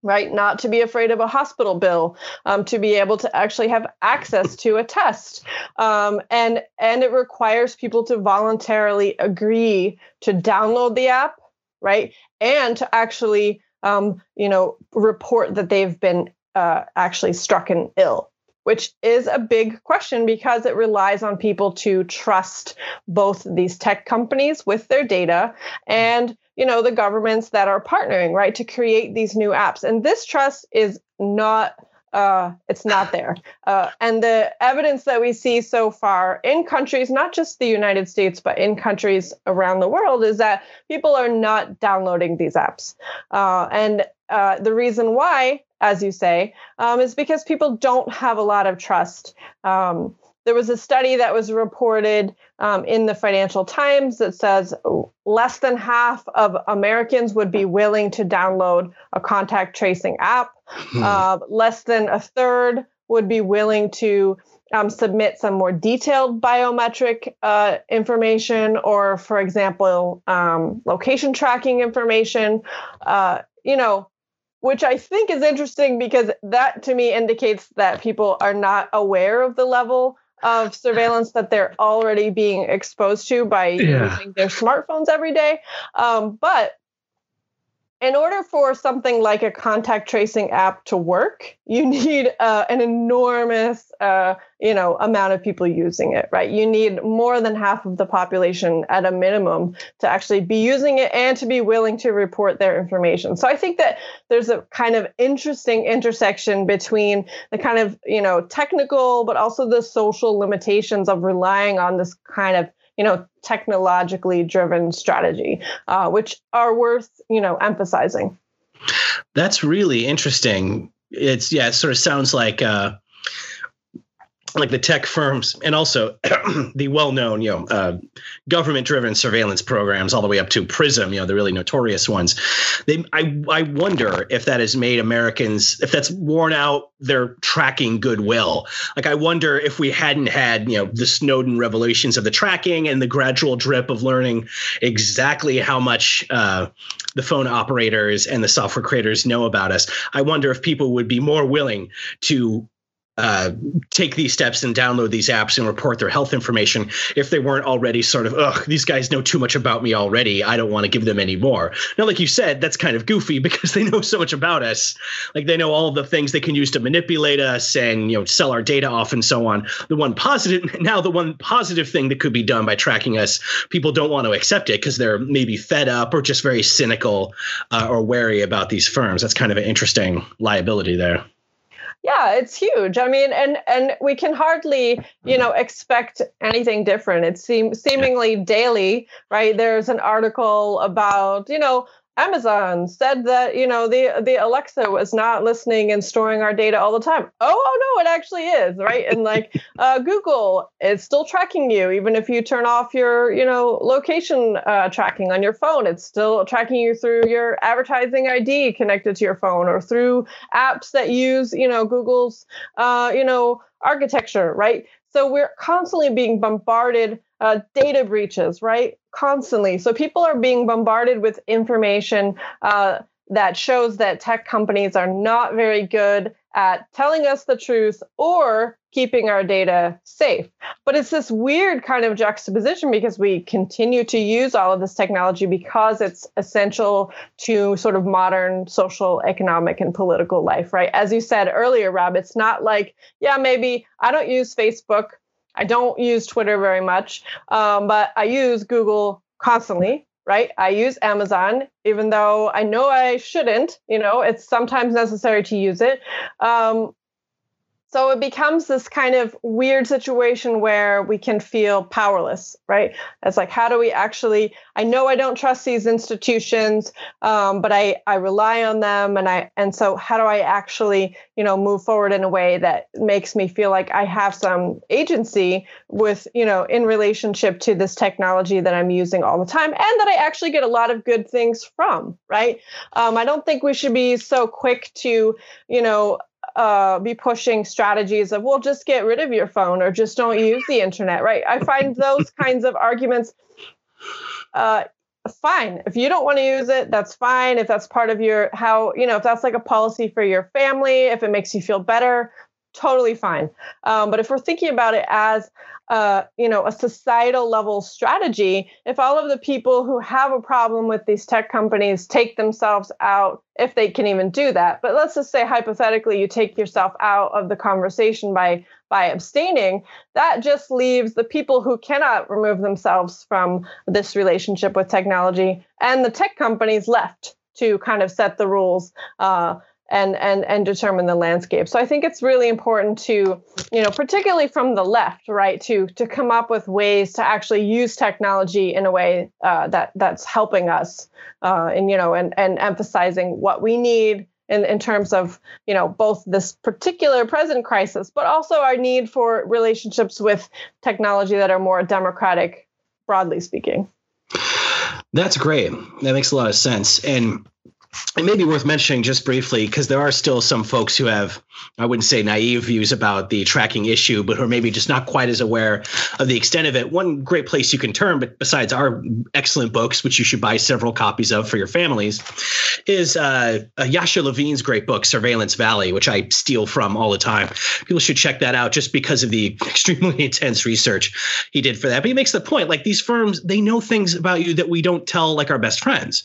right? Not to be afraid of a hospital bill um, to be able to actually have access to a test. Um, and and it requires people to voluntarily agree to download the app right? And to actually um, you know report that they've been uh, actually struck and ill which is a big question because it relies on people to trust both these tech companies with their data and you know the governments that are partnering right to create these new apps and this trust is not uh, it's not there. Uh, and the evidence that we see so far in countries, not just the United States, but in countries around the world, is that people are not downloading these apps. Uh, and uh, the reason why as you say, um, is because people don't have a lot of trust um, there was a study that was reported um, in the Financial Times that says less than half of Americans would be willing to download a contact tracing app. Hmm. Uh, less than a third would be willing to um, submit some more detailed biometric uh, information, or, for example, um, location tracking information. Uh, you know, which I think is interesting because that to me indicates that people are not aware of the level of surveillance that they're already being exposed to by yeah. using their smartphones every day. Um, but in order for something like a contact tracing app to work, you need uh, an enormous, uh, you know, amount of people using it, right? You need more than half of the population at a minimum to actually be using it and to be willing to report their information. So I think that there's a kind of interesting intersection between the kind of, you know, technical, but also the social limitations of relying on this kind of you know technologically driven strategy uh, which are worth you know emphasizing. That's really interesting. It's yeah it sort of sounds like uh like the tech firms and also the well-known, you know, uh, government-driven surveillance programs, all the way up to PRISM, you know, the really notorious ones. They, I, I wonder if that has made Americans, if that's worn out their tracking goodwill. Like, I wonder if we hadn't had, you know, the Snowden revelations of the tracking and the gradual drip of learning exactly how much uh, the phone operators and the software creators know about us. I wonder if people would be more willing to uh, take these steps and download these apps and report their health information if they weren't already sort of, ugh, these guys know too much about me already. I don't want to give them any more. Now, like you said, that's kind of goofy because they know so much about us. Like they know all the things they can use to manipulate us and you know sell our data off and so on. The one positive now, the one positive thing that could be done by tracking us, people don't want to accept it because they're maybe fed up or just very cynical uh, or wary about these firms. That's kind of an interesting liability there yeah it's huge. I mean and and we can hardly you mm-hmm. know expect anything different. It seems seemingly daily right? There's an article about you know Amazon said that you know the the Alexa was not listening and storing our data all the time. Oh, oh no, it actually is, right? And like uh, Google is still tracking you, even if you turn off your you know location uh, tracking on your phone. It's still tracking you through your advertising ID connected to your phone or through apps that use you know Google's uh, you know architecture, right? So we're constantly being bombarded uh, data breaches, right? Constantly. So people are being bombarded with information uh, that shows that tech companies are not very good at telling us the truth or keeping our data safe. But it's this weird kind of juxtaposition because we continue to use all of this technology because it's essential to sort of modern social, economic, and political life, right? As you said earlier, Rob, it's not like, yeah, maybe I don't use Facebook I don't use Twitter very much, um, but I use Google constantly, right? I use Amazon, even though I know I shouldn't. You know, it's sometimes necessary to use it. Um, so it becomes this kind of weird situation where we can feel powerless, right? It's like, how do we actually? I know I don't trust these institutions, um, but I I rely on them, and I and so how do I actually, you know, move forward in a way that makes me feel like I have some agency with, you know, in relationship to this technology that I'm using all the time, and that I actually get a lot of good things from, right? Um, I don't think we should be so quick to, you know, uh, be pushing strategies of well just get rid of your phone or just don't use the internet right? I find those kinds of arguments uh, fine. If you don't want to use it that's fine. If that's part of your how you know if that's like a policy for your family if it makes you feel better totally fine. Um, but if we're thinking about it as uh, you know a societal level strategy, if all of the people who have a problem with these tech companies take themselves out, if they can even do that, but let's just say hypothetically you take yourself out of the conversation by by abstaining, that just leaves the people who cannot remove themselves from this relationship with technology and the tech companies left to kind of set the rules. Uh, and and and determine the landscape. So I think it's really important to, you know, particularly from the left, right, to to come up with ways to actually use technology in a way uh, that that's helping us, uh, and you know, and and emphasizing what we need in, in terms of you know both this particular present crisis, but also our need for relationships with technology that are more democratic, broadly speaking. That's great. That makes a lot of sense. And it may be worth mentioning just briefly because there are still some folks who have I wouldn't say naive views about the tracking issue, but who are maybe just not quite as aware of the extent of it. One great place you can turn, but besides our excellent books, which you should buy several copies of for your families, is uh, uh, Yasha Levine's great book, Surveillance Valley, which I steal from all the time. People should check that out just because of the extremely intense research he did for that. But he makes the point like these firms, they know things about you that we don't tell like our best friends.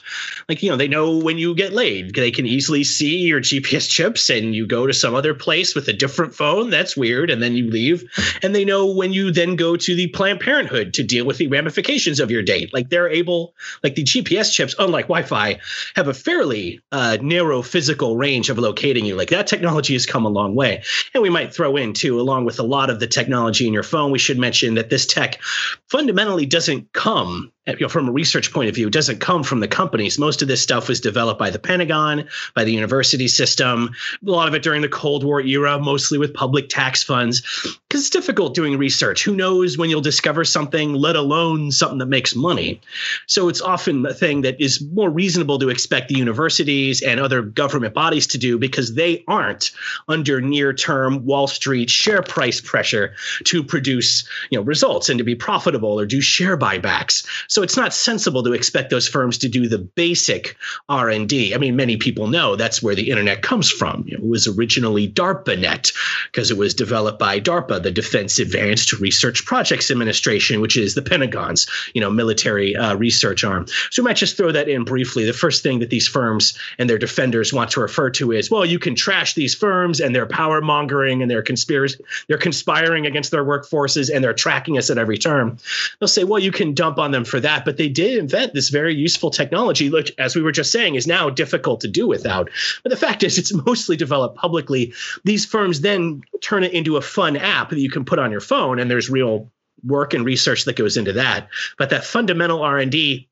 Like, you know, they know when you get laid, they can easily see your GPS chips and you go to some other place with a different phone. That's weird. And then you leave. And they know when you then go to the Planned Parenthood to deal with the ramifications of your date. Like they're able, like the GPS chips, unlike Wi Fi, have a fairly uh, narrow physical range of locating you. Like that technology has come a long way. And we might throw in, too, along with a lot of the technology in your phone, we should mention that this tech fundamentally doesn't come you know, from a research point of view, it doesn't come from the companies. Most of this stuff was developed by the Pentagon, by the university system, a lot of it during the Cold War era, mostly with public tax funds, because it's difficult doing research. Who knows when you'll discover something, let alone something that makes money? So it's often a thing that is more reasonable to expect the universities and other government bodies to do because they aren't under near-term Wall Street share price pressure to produce, you know, results and to be profitable or do share buybacks. It's not sensible to expect those firms to do the basic R&D. I mean, many people know that's where the internet comes from. It was originally DARPANET because it was developed by DARPA, the Defense Advanced Research Projects Administration, which is the Pentagon's, you know, military uh, research arm. So we might just throw that in briefly. The first thing that these firms and their defenders want to refer to is, well, you can trash these firms and their power mongering and their conspiracy, they're conspiring against their workforces and they're tracking us at every turn. They'll say, well, you can dump on them for that, but they did invent this very useful technology, which, as we were just saying, is now difficult to do without. But the fact is, it's mostly developed publicly. These firms then turn it into a fun app that you can put on your phone, and there's real work and research that goes into that. But that fundamental R and D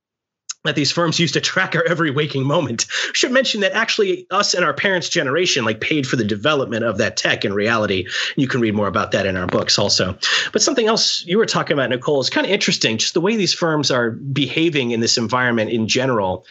that these firms used to track our every waking moment. Should mention that actually us and our parents' generation like paid for the development of that tech in reality. You can read more about that in our books also. But something else you were talking about, Nicole, is kind of interesting, just the way these firms are behaving in this environment in general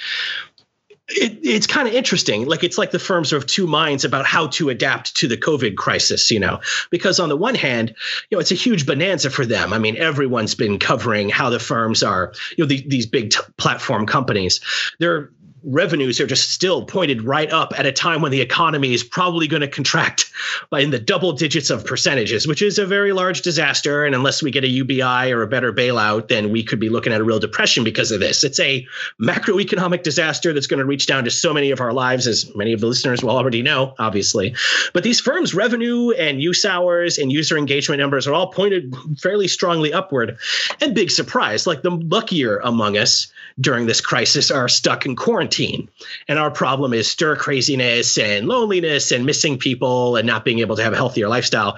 it, it's kind of interesting. Like it's like the firms are of two minds about how to adapt to the COVID crisis, you know, because on the one hand, you know, it's a huge bonanza for them. I mean, everyone's been covering how the firms are, you know, the, these big t- platform companies. They're revenues are just still pointed right up at a time when the economy is probably going to contract by in the double digits of percentages, which is a very large disaster. And unless we get a UBI or a better bailout, then we could be looking at a real depression because of this. It's a macroeconomic disaster that's going to reach down to so many of our lives, as many of the listeners will already know, obviously. But these firms' revenue and use hours and user engagement numbers are all pointed fairly strongly upward. And big surprise, like the luckier among us during this crisis are stuck in quarantine. And our problem is stir craziness and loneliness and missing people and not being able to have a healthier lifestyle.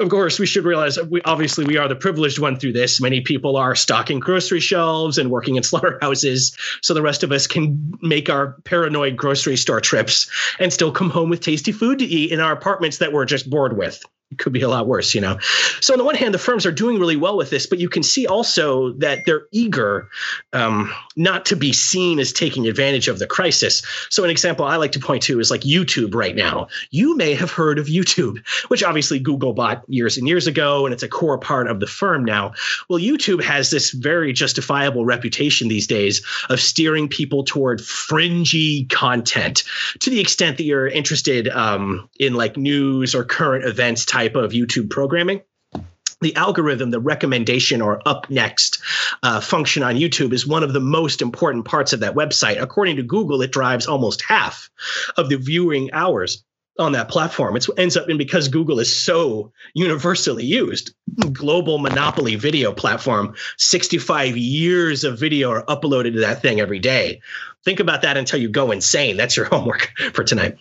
Of course, we should realize we obviously we are the privileged one through this. Many people are stocking grocery shelves and working in slaughterhouses, so the rest of us can make our paranoid grocery store trips and still come home with tasty food to eat in our apartments that we're just bored with it could be a lot worse, you know. So on the one hand, the firms are doing really well with this, but you can see also that they're eager um, not to be seen as taking advantage of the crisis. So an example I like to point to is like YouTube right now. You may have heard of YouTube, which obviously Google bought years and years ago, and it's a core part of the firm now. Well, YouTube has this very justifiable reputation these days of steering people toward fringy content to the extent that you're interested um, in like news or current events type type of YouTube programming the algorithm, the recommendation or up next uh, function on YouTube is one of the most important parts of that website. According to Google, it drives almost half of the viewing hours on that platform. It ends up in because Google is so universally used, global monopoly video platform, 65 years of video are uploaded to that thing every day. Think about that until you go insane. That's your homework for tonight.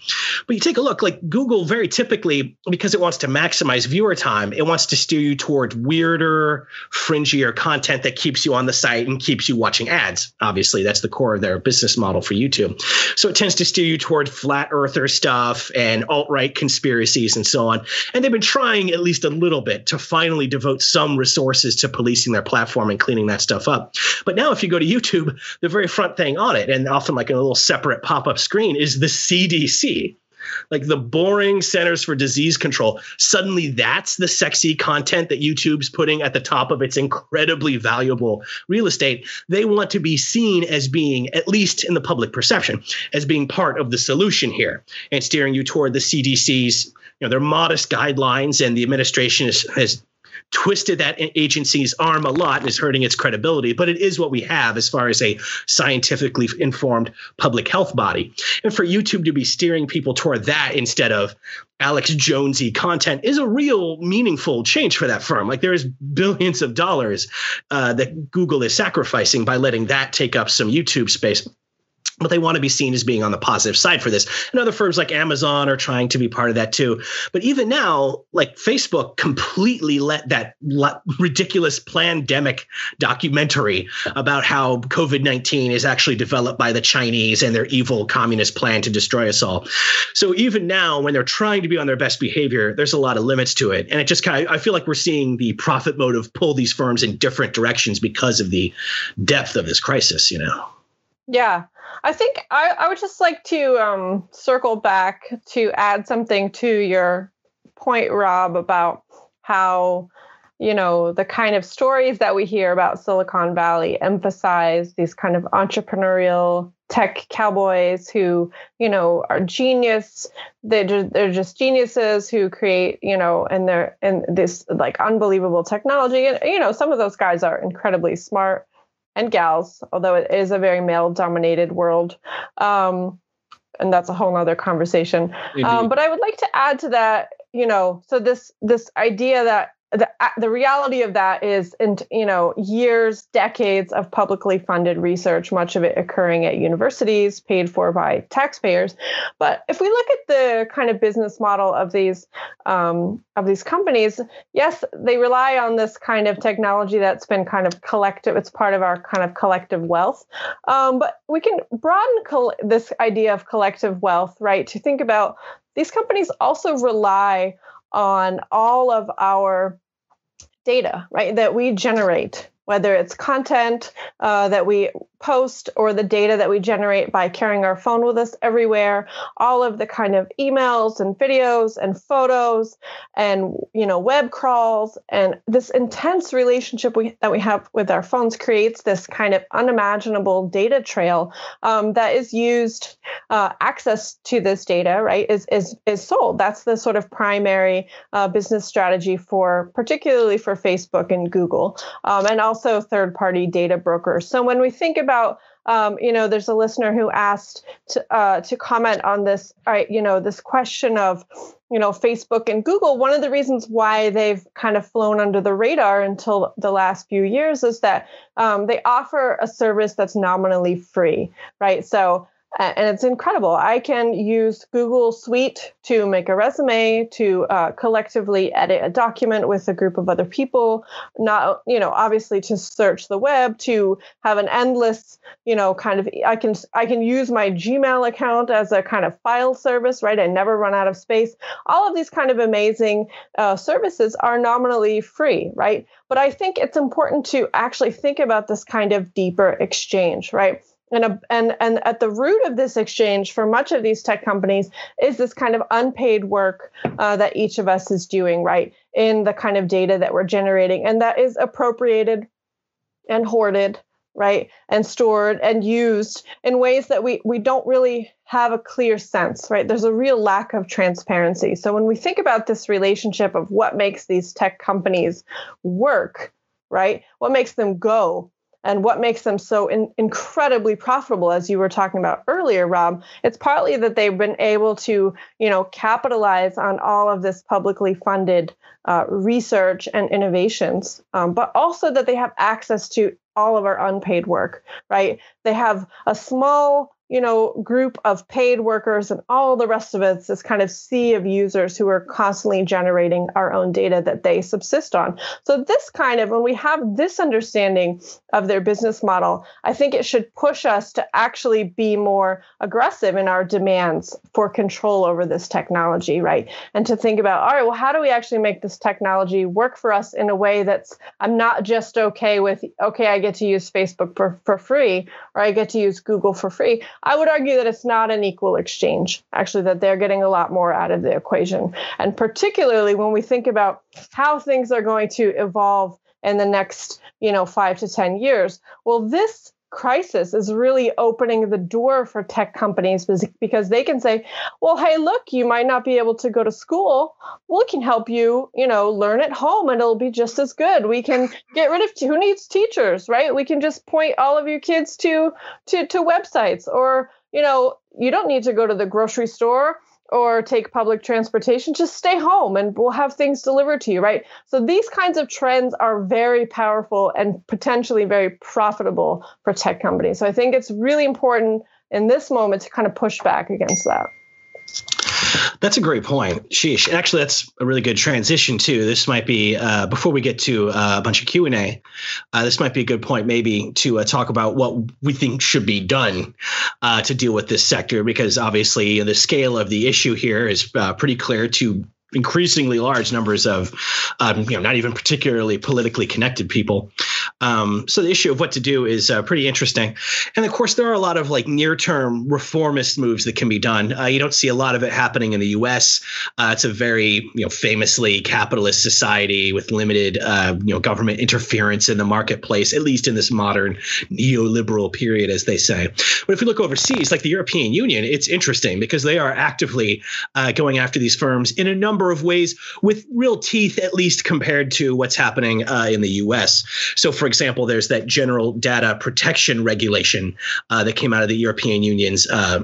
But you take a look, like Google very typically, because it wants to maximize viewer time, it wants to steer you toward weirder, fringier content that keeps you on the site and keeps you watching ads. Obviously, that's the core of their business model for YouTube. So it tends to steer you toward flat earther stuff and alt right conspiracies and so on. And they've been trying at least a little bit to finally devote some resources to policing their platform and cleaning that stuff up. But now, if you go to YouTube, the very front thing on it, and often like a little separate pop up screen, is the CDC like the boring centers for disease control. Suddenly that's the sexy content that youtube's putting at the top of its incredibly valuable real estate. They want to be seen as being at least in the public perception as being part of the solution here and steering you toward the cdc's you know their modest guidelines and the administration is, has twisted that agency's arm a lot and is hurting its credibility, but it is what we have as far as a scientifically informed public health body. And for YouTube to be steering people toward that instead of Alex Jonesy content is a real meaningful change for that firm. Like there's billions of dollars uh, that Google is sacrificing by letting that take up some YouTube space but they want to be seen as being on the positive side for this. And other firms like Amazon are trying to be part of that too. But even now, like Facebook completely let that ridiculous pandemic documentary about how COVID 19 is actually developed by the Chinese and their evil communist plan to destroy us all. So even now, when they're trying to be on their best behavior, there's a lot of limits to it. And it just kind of, I feel like we're seeing the profit motive pull these firms in different directions because of the depth of this crisis, you know? Yeah. I think I, I would just like to um, circle back to add something to your point, Rob, about how you know the kind of stories that we hear about Silicon Valley emphasize these kind of entrepreneurial tech cowboys who you know are genius. Just, they're just geniuses who create you know and they're and this like unbelievable technology. And you know some of those guys are incredibly smart and gals, although it is a very male dominated world. Um, and that's a whole other conversation. Um, but I would like to add to that, you know, so this this idea that the the reality of that is in you know years decades of publicly funded research much of it occurring at universities paid for by taxpayers. But if we look at the kind of business model of these um, of these companies yes they rely on this kind of technology that's been kind of collective it's part of our kind of collective wealth. Um, but we can broaden col- this idea of collective wealth right? To think about these companies also rely on all of our data, right, that we generate, whether it's content uh, that we post or the data that we generate by carrying our phone with us everywhere. All of the kind of emails and videos and photos and you know web crawls. And this intense relationship we, that we have with our phones creates this kind of unimaginable data trail um, that is used uh, access to this data right is, is is sold. That's the sort of primary uh, business strategy for particularly for facebook and google um, and also third party data brokers. So when we think about about um, you know there's a listener who asked to uh, to comment on this uh, you know this question of you know facebook and google. One of the reasons why they've kind of flown under the radar until the last few years is that um, they offer a service that's nominally free right? So and it's incredible. I can use Google Suite to make a resume, to uh, collectively edit a document with a group of other people, not, you know, obviously to search the web, to have an endless, you know, kind of, I can, I can use my Gmail account as a kind of file service, right? I never run out of space. All of these kind of amazing uh, services are nominally free, right? But I think it's important to actually think about this kind of deeper exchange, right? And, a, and and at the root of this exchange for much of these tech companies is this kind of unpaid work uh, that each of us is doing right in the kind of data that we're generating and that is appropriated and hoarded right and stored and used in ways that we we don't really have a clear sense right? There's a real lack of transparency. So when we think about this relationship of what makes these tech companies work right what makes them go and what makes them so in, incredibly profitable as you were talking about earlier rob it's partly that they've been able to you know capitalize on all of this publicly funded uh, research and innovations um, but also that they have access to all of our unpaid work right? They have a small you know group of paid workers and all the rest of it's this kind of sea of users who are constantly generating our own data that they subsist on. So this kind of when we have this understanding of their business model i think it should push us to actually be more aggressive in our demands for control over this technology right? And to think about all right well how do we actually make this technology work for us in a way that's i'm not just okay with okay i get to use facebook for, for free or i get to use google for free I would argue that it's not an equal exchange, actually, that they're getting a lot more out of the equation. And particularly when we think about how things are going to evolve in the next, you know, five to 10 years, well, this crisis is really opening the door for tech companies because they can say well hey look you might not be able to go to school. We can help you you know learn at home and it'll be just as good. We can get rid of who needs teachers right? We can just point all of your kids to to to websites or you know you don't need to go to the grocery store or take public transportation, just stay home and we'll have things delivered to you, right? So these kinds of trends are very powerful and potentially very profitable for tech companies. So I think it's really important in this moment to kind of push back against that. That's a great point. Sheesh. Actually, that's a really good transition too. This might be uh, before we get to uh, a bunch of Q and A. Uh, this might be a good point, maybe, to uh, talk about what we think should be done uh, to deal with this sector, because obviously the scale of the issue here is uh, pretty clear to increasingly large numbers of, um, you know, not even particularly politically connected people. Um, so the issue of what to do is uh, pretty interesting, and of course there are a lot of like near-term reformist moves that can be done. Uh, you don't see a lot of it happening in the U.S. Uh, it's a very you know famously capitalist society with limited uh, you know government interference in the marketplace, at least in this modern neoliberal period, as they say. But if we look overseas, like the European Union, it's interesting because they are actively uh, going after these firms in a number of ways with real teeth, at least compared to what's happening uh, in the U.S. So for example, there's that general data protection regulation uh, that came out of the European Union's uh,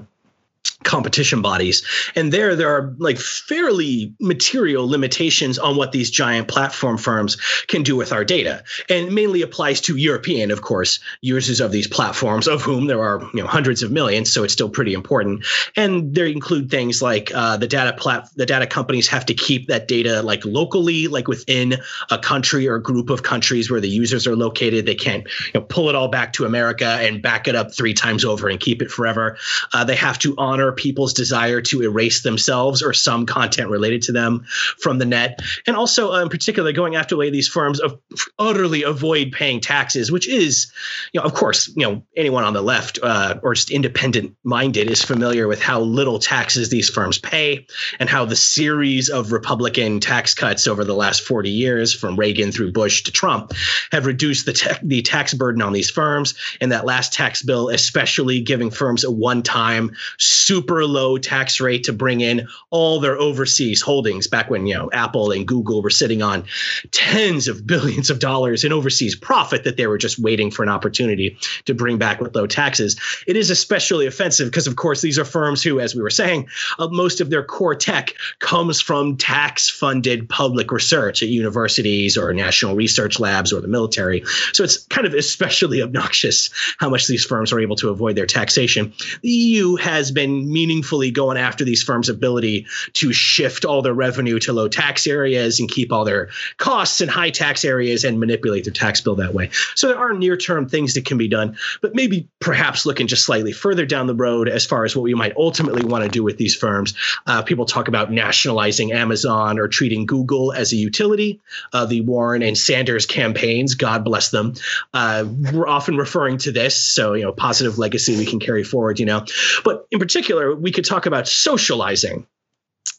competition bodies. And there there are like fairly material limitations on what these giant platform firms can do with our data. And mainly applies to european of course users of these platforms of whom there are you know hundreds of millions so it's still pretty important. And they include things like uh, the data plat the data companies have to keep that data like locally like within a country or group of countries where the users are located. They can't you know, pull it all back to america and back it up three times over and keep it forever. Uh, they have to honor people's desire to erase themselves or some content related to them from the net. And also, uh, in particular, going after way these firms of utterly avoid paying taxes, which is, you know, of course, you know, anyone on the left uh, or just independent minded is familiar with how little taxes these firms pay and how the series of Republican tax cuts over the last 40 years, from Reagan through Bush to Trump, have reduced the, te- the tax burden on these firms. And that last tax bill, especially giving firms a one time super super low tax rate to bring in all their overseas holdings back when you know Apple and Google were sitting on tens of billions of dollars in overseas profit that they were just waiting for an opportunity to bring back with low taxes. It is especially offensive because of course these are firms who as we were saying uh, most of their core tech comes from tax funded public research at universities or national research labs or the military. So it's kind of especially obnoxious how much these firms are able to avoid their taxation. The EU has been meaningfully going after these firms' ability to shift all their revenue to low tax areas and keep all their costs in high tax areas and manipulate their tax bill that way. So there are near term things that can be done, but maybe perhaps looking just slightly further down the road as far as what we might ultimately want to do with these firms. Uh, people talk about nationalizing Amazon or treating Google as a utility. Uh, the Warren and Sanders campaigns, God bless them, uh, we're often referring to this. So, you know, positive legacy we can carry forward, you know. But in particular, particular, we could talk about socializing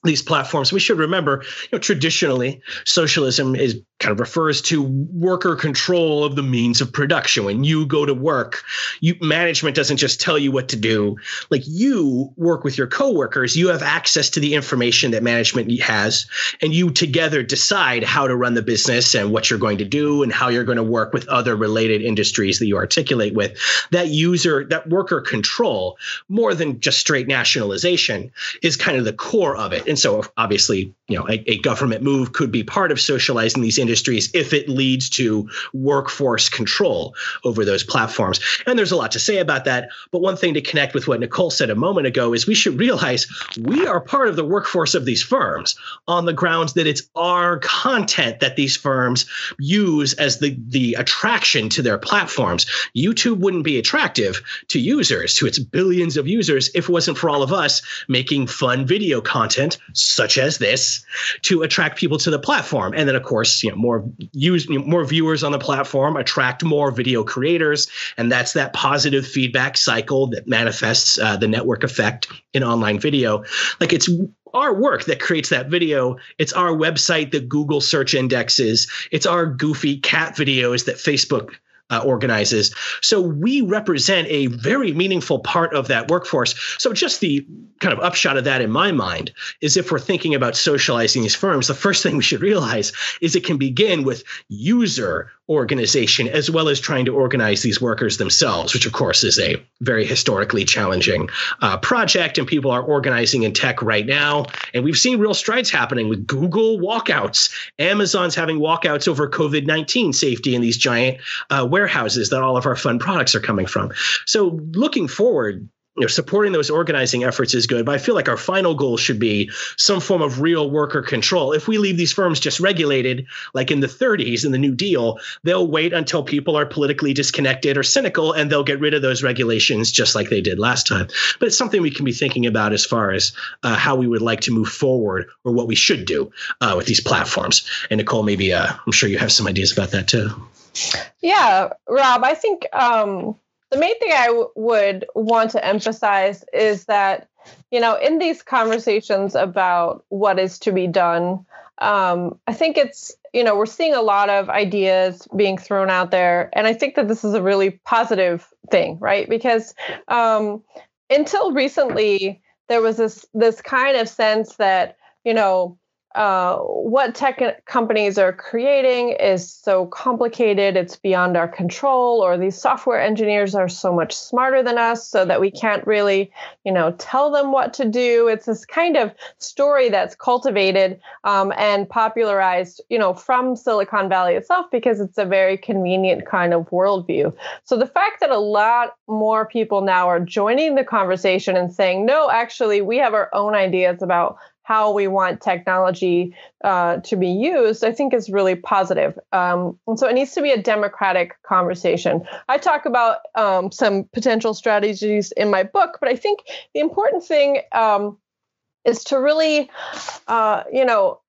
these platforms. We should remember, you know, traditionally, socialism is kind of refers to worker control of the means of production. When you go to work, you management doesn't just tell you what to do. Like you work with your coworkers, you have access to the information that management has, and you together decide how to run the business and what you're going to do and how you're going to work with other related industries that you articulate with. That user, that worker control, more than just straight nationalization, is kind of the core of it. And so obviously, you know, a, a government move could be part of socializing these industries industries if it leads to workforce control over those platforms. And there's a lot to say about that. But one thing to connect with what Nicole said a moment ago is we should realize we are part of the workforce of these firms on the grounds that it's our content that these firms use as the, the attraction to their platforms. YouTube wouldn't be attractive to users, to its billions of users, if it wasn't for all of us making fun video content such as this to attract people to the platform. And then, of course, you know, more use more viewers on the platform attract more video creators, and that's that positive feedback cycle that manifests uh, the network effect in online video. Like it's our work that creates that video. It's our website that Google search indexes. It's our goofy cat videos that Facebook uh, organizes. So we represent a very meaningful part of that workforce. So just the kind of upshot of that in my mind is if we're thinking about socializing these firms, the first thing we should realize is it can begin with user organization as well as trying to organize these workers themselves, which of course is a very historically challenging uh, project. And people are organizing in tech right now. And we've seen real strides happening with Google walkouts, Amazon's having walkouts over COVID 19 safety in these giant uh, warehouses that all of our fun products are coming from. So looking forward, you know, supporting those organizing efforts is good, but I feel like our final goal should be some form of real worker control. If we leave these firms just regulated, like in the 30s in the New Deal, they'll wait until people are politically disconnected or cynical, and they'll get rid of those regulations just like they did last time. But it's something we can be thinking about as far as uh, how we would like to move forward or what we should do uh, with these platforms. And Nicole, maybe uh, I'm sure you have some ideas about that too. Yeah, Rob, I think. Um the main thing I w- would want to emphasize is that, you know, in these conversations about what is to be done, um, I think it's, you know, we're seeing a lot of ideas being thrown out there. And I think that this is a really positive thing, right? Because um, until recently, there was this this kind of sense that, you know, uh, what tech companies are creating is so complicated, it's beyond our control, or these software engineers are so much smarter than us, so that we can't really, you know, tell them what to do. It's this kind of story that's cultivated um, and popularized, you know, from Silicon Valley itself because it's a very convenient kind of worldview. So the fact that a lot more people now are joining the conversation and saying, no, actually, we have our own ideas about how we want technology uh, to be used, I think is really positive. Um, and so it needs to be a democratic conversation. I talk about um, some potential strategies in my book, but I think the important thing um, is to really, uh, you know,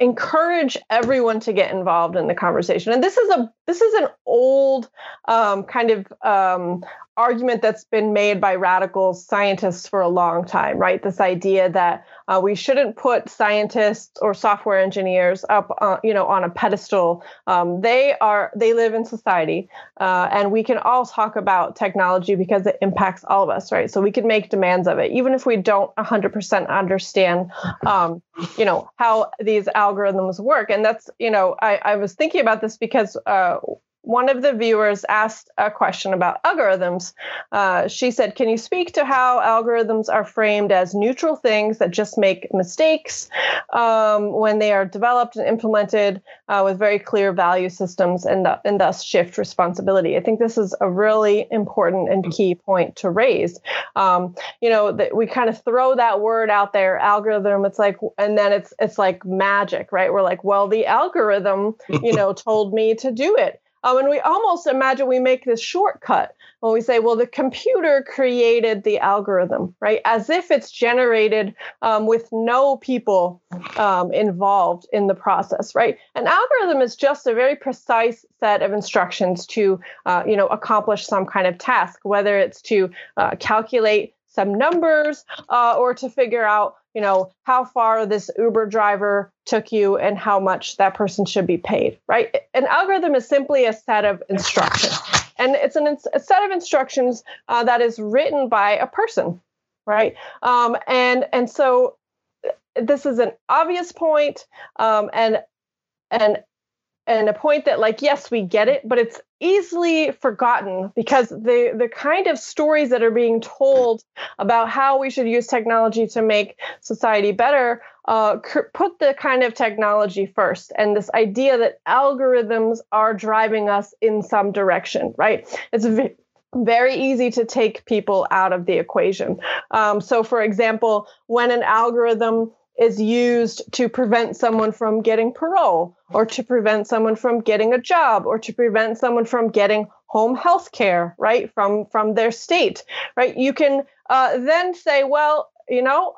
encourage everyone to get involved in the conversation and this is a this is an old um, kind of um, argument that's been made by radical scientists for a long time, right? This idea that uh, we shouldn't put scientists or software engineers up, uh, you know, on a pedestal. Um, they are they live in society, uh, and we can all talk about technology because it impacts all of us, right? So we can make demands of it, even if we don't 100% understand, um, you know, how these algorithms work. And that's, you know, I, I was thinking about this because uh, one of the viewers asked a question about algorithms. Uh, she said, Can you speak to how algorithms are framed as neutral things that just make mistakes um, when they are developed and implemented uh, with very clear value systems and, th- and thus shift responsibility? I think this is a really important and key point to raise. Um, you know, that we kind of throw that word out there, algorithm, it's like, and then it's, it's like magic, right? We're like, well, the algorithm, you know, told me to do it. Um, and we almost imagine we make this shortcut when we say, well, the computer created the algorithm, right? As if it's generated um, with no people um, involved in the process, right? An algorithm is just a very precise set of instructions to, uh, you know, accomplish some kind of task, whether it's to uh, calculate some numbers uh, or to figure out you know how far this uber driver took you and how much that person should be paid right? An algorithm is simply a set of instructions. And it's an, a set of instructions uh, that is written by a person right? Um, and and so this is an obvious point um, and and and a point that like yes we get it but it's easily forgotten because the the kind of stories that are being told about how we should use technology to make society better uh, put the kind of technology first. And this idea that algorithms are driving us in some direction right? It's v- very easy to take people out of the equation. Um, so for example when an algorithm is used to prevent someone from getting parole or to prevent someone from getting a job or to prevent someone from getting home health care right from from their state right? You can uh, then say well you know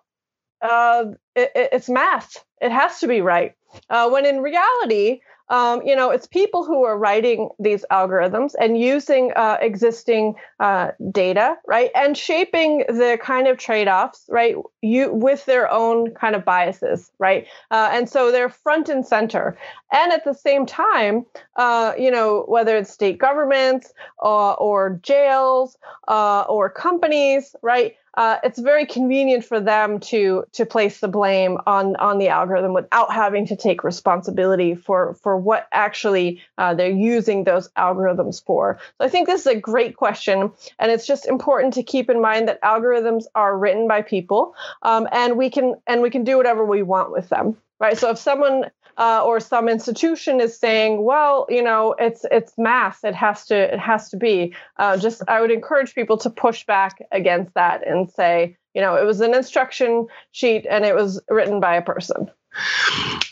uh, it, it's math. It has to be right. Uh, when in reality um, you know, it's people who are writing these algorithms and using uh, existing uh, data, right, and shaping the kind of trade-offs, right, you with their own kind of biases, right, uh, and so they're front and center. And at the same time, uh, you know, whether it's state governments uh, or jails uh, or companies, right, uh, it's very convenient for them to to place the blame on on the algorithm without having to take responsibility for for what actually uh, they're using those algorithms for. So I think this is a great question, and it's just important to keep in mind that algorithms are written by people, um, and we can and we can do whatever we want with them. Right. So if someone uh, or some institution is saying, well, you know, it's it's mass. It has to it has to be. Uh, just I would encourage people to push back against that and say, you know, it was an instruction sheet and it was written by a person.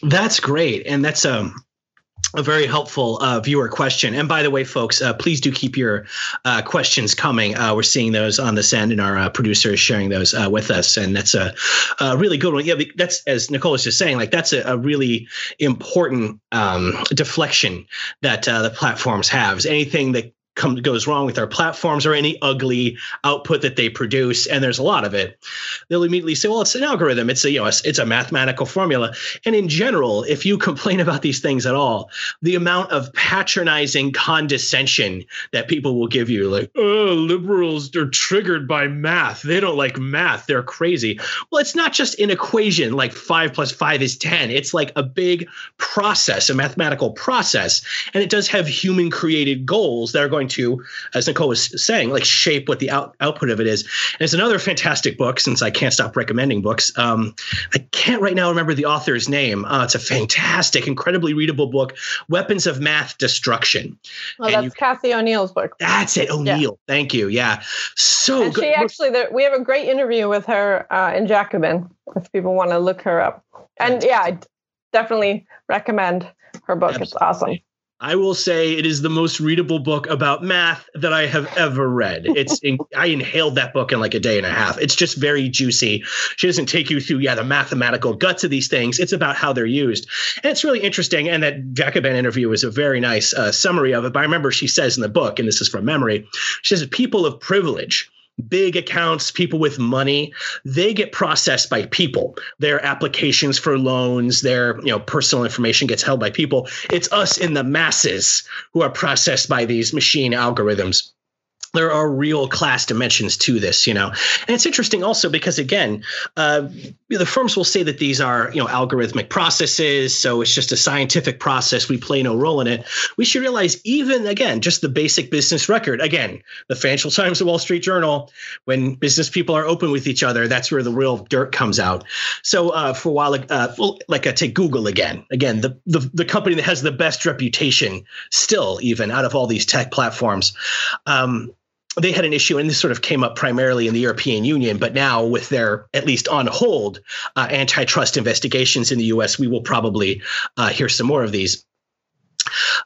That's great, and that's um a very helpful uh, viewer question. And by the way, folks, uh, please do keep your uh, questions coming. Uh, we're seeing those on this end, and our uh, producer is sharing those uh, with us. And that's a, a, really good one. Yeah, that's as Nicole was just saying, like that's a, a really important um, deflection that the platforms have. Is anything that comes goes wrong with our platforms or any ugly output that they produce and there's a lot of it. They'll immediately say well it's an algorithm. It's a you know it's a mathematical formula. And in general if you complain about these things at all the amount of patronizing condescension that people will give you like oh liberals they're triggered by math. They don't like math. They're crazy. Well it's not just an equation like 5 plus 5 is 10 it's like a big process a mathematical process. And it does have human created goals that are going to, as Nicole was saying, like shape what the out, output of it is. And it's another fantastic book since I can't stop recommending books. Um, I can't right now remember the author's name. Uh, it's a fantastic, incredibly readable book, Weapons of Math Destruction. Well, and that's you, Cathy O'Neil's book. That's it. O'Neil. Yeah. Thank you. Yeah. So and good. She actually, there, we have a great interview with her uh, in Jacobin if people want to look her up. And yeah, I definitely recommend her book. Absolutely. It's awesome. I will say it is the most readable book about math that I have ever read. It's in, I inhaled that book in like a day and a half. It's just very juicy. She doesn't take you through yeah the mathematical guts of these things. It's about how they're used, and it's really interesting. And that Jacobin interview is a very nice uh, summary of it. But I remember she says in the book, and this is from memory, she says people of privilege big accounts, people with money, they get processed by people. Their applications for loans, their you know personal information gets held by people. It's us in the masses who are processed by these machine algorithms there are real class dimensions to this, you know, and it's interesting also because again, uh, the firms will say that these are you know algorithmic processes, so it's just a scientific process. We play no role in it. We should realize even again, just the basic business record. Again, the Financial Times, the Wall Street Journal, when business people are open with each other, that's where the real dirt comes out. So uh, for a while, uh, well, like I take Google again. Again, the, the the company that has the best reputation still, even out of all these tech platforms. Um, they had an issue, and this sort of came up primarily in the European Union, but now with their at least on hold uh, antitrust investigations in the U.S., we will probably uh, hear some more of these.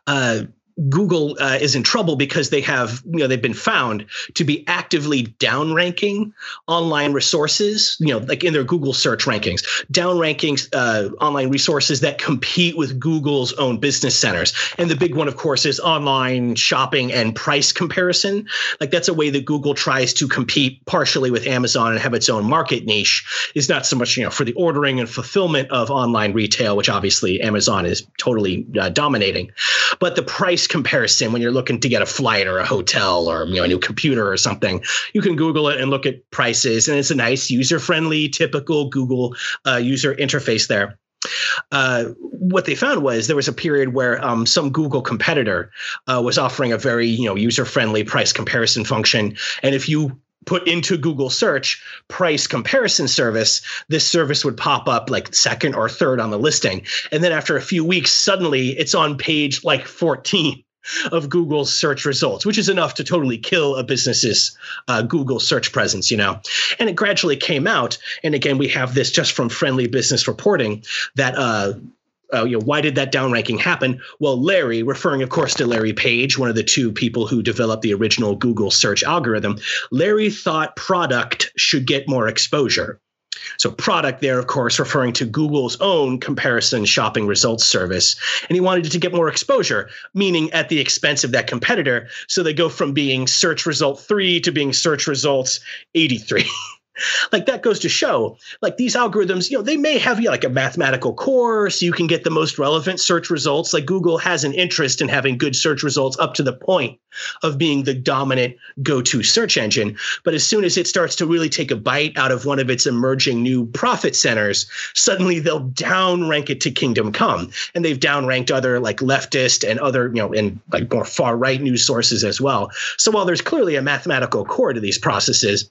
Uh, Google uh, is in trouble because they have, you know, they've been found to be actively downranking online resources, you know, like in their Google search rankings, downranking uh, online resources that compete with Google's own business centers. And the big one, of course, is online shopping and price comparison. Like that's a way that Google tries to compete partially with Amazon and have its own market niche. Is not so much, you know, for the ordering and fulfillment of online retail, which obviously Amazon is totally uh, dominating, but the price price comparison when you're looking to get a flight or a hotel or you know a new computer or something. You can Google it and look at prices, and it's a nice user friendly, typical Google uh, user interface there. uh, what they found was there was a period where um, some Google competitor uh, was offering a very you know user friendly price comparison function, and if you put into Google search price comparison service, this service would pop up like second or third on the listing. And then after a few weeks, suddenly it's on page like 14 of Google's search results, which is enough to totally kill a business's uh, Google search presence, you know. And it gradually came out. And again, we have this just from friendly business reporting that uh, uh, you know, why did that downranking happen? Well, Larry, referring of course to Larry Page, one of the two people who developed the original Google search algorithm, Larry thought product should get more exposure. So, product there, of course, referring to Google's own comparison shopping results service. And he wanted it to get more exposure, meaning at the expense of that competitor. So they go from being search result three to being search results 83. like that goes to show like these algorithms you know they may have you know, like a mathematical core so you can get the most relevant search results. Like google has an interest in having good search results up to the point of being the dominant go-to search engine. But as soon as it starts to really take a bite out of one of its emerging new profit centers suddenly they'll downrank it to kingdom come. And they've downranked other like leftist and other you know and like more far right news sources as well. So while there's clearly a mathematical core to these processes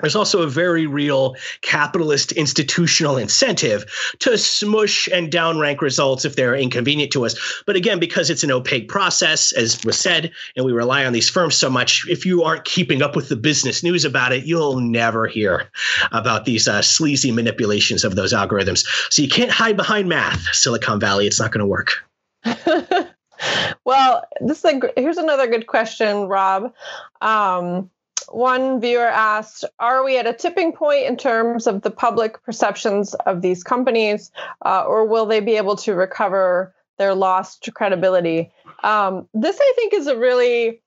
there's also a very real capitalist institutional incentive to smush and downrank results if they're inconvenient to us. But again, because it's an opaque process, as was said, and we rely on these firms so much, if you aren't keeping up with the business news about it, you'll never hear about these uh, sleazy manipulations of those algorithms. So you can't hide behind math, Silicon Valley. It's not going to work. well, this is a, here's another good question, Rob. Um, one viewer asked Are we at a tipping point in terms of the public perceptions of these companies, uh, or will they be able to recover their lost credibility? Um, this, I think, is a really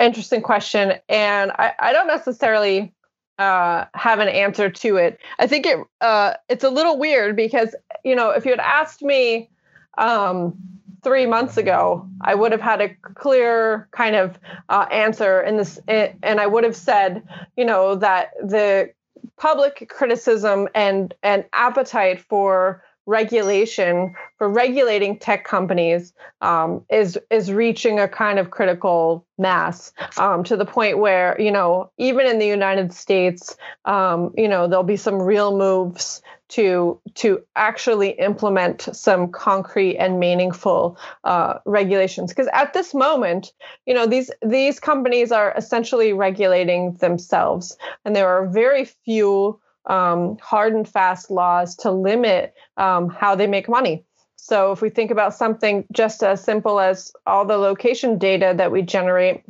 interesting question, and I, I don't necessarily uh, have an answer to it. I think it uh, it's a little weird because you know if you had asked me um, three months ago, I would have had a clear kind of uh, answer in this, and I would have said, you know, that the public criticism and and appetite for regulation for regulating tech companies um, is is reaching a kind of critical mass um, to the point where you know even in the United States, um, you know there'll be some real moves to to actually implement some concrete and meaningful uh, regulations. Because at this moment you know these these companies are essentially regulating themselves and there are very few um, hard and fast laws to limit um, how they make money so if we think about something just as simple as all the location data that we generate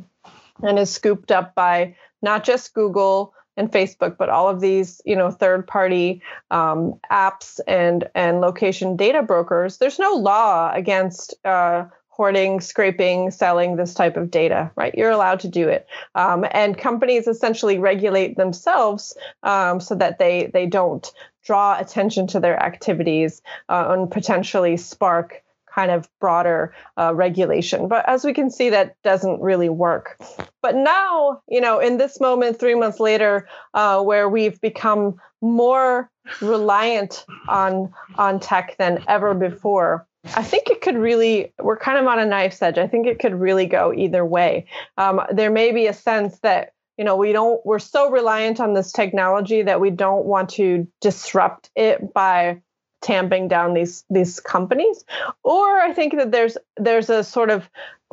and is scooped up by not just google and Facebook, but all of these, you know, third-party um, apps and and location data brokers. There's no law against uh, hoarding, scraping, selling this type of data, right? You're allowed to do it, um, and companies essentially regulate themselves um, so that they they don't draw attention to their activities uh, and potentially spark kind of broader uh, regulation. But as we can see, that doesn't really work. But now, you know, in this moment, three months later, uh, where we've become more reliant on on tech than ever before. I think it could really, we're kind of on a knife's edge. I think it could really go either way. Um, there may be a sense that you know we don't we're so reliant on this technology that we don't want to disrupt it by tamping down these these companies or i think that there's there's a sort of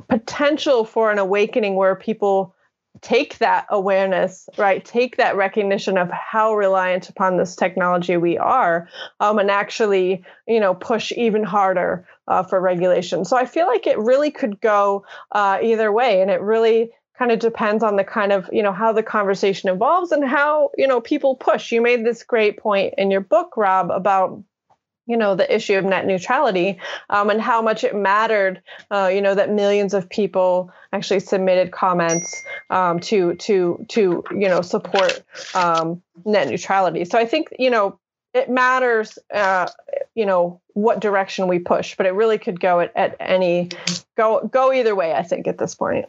potential for an awakening where people take that awareness right? Take that recognition of how reliant upon this technology we are um, and actually you know push even harder uh, for regulation. So i feel like it really could go uh, either way and it really kind of depends on the kind of you know how the conversation evolves and how you know people push. You made this great point in your book rob about you know the issue of net neutrality um, and how much it mattered uh, you know that millions of people actually submitted comments um, to to to you know support um, net neutrality. So i think you know it matters uh, you know what direction we push but it really could go at, at any go go either way i think at this point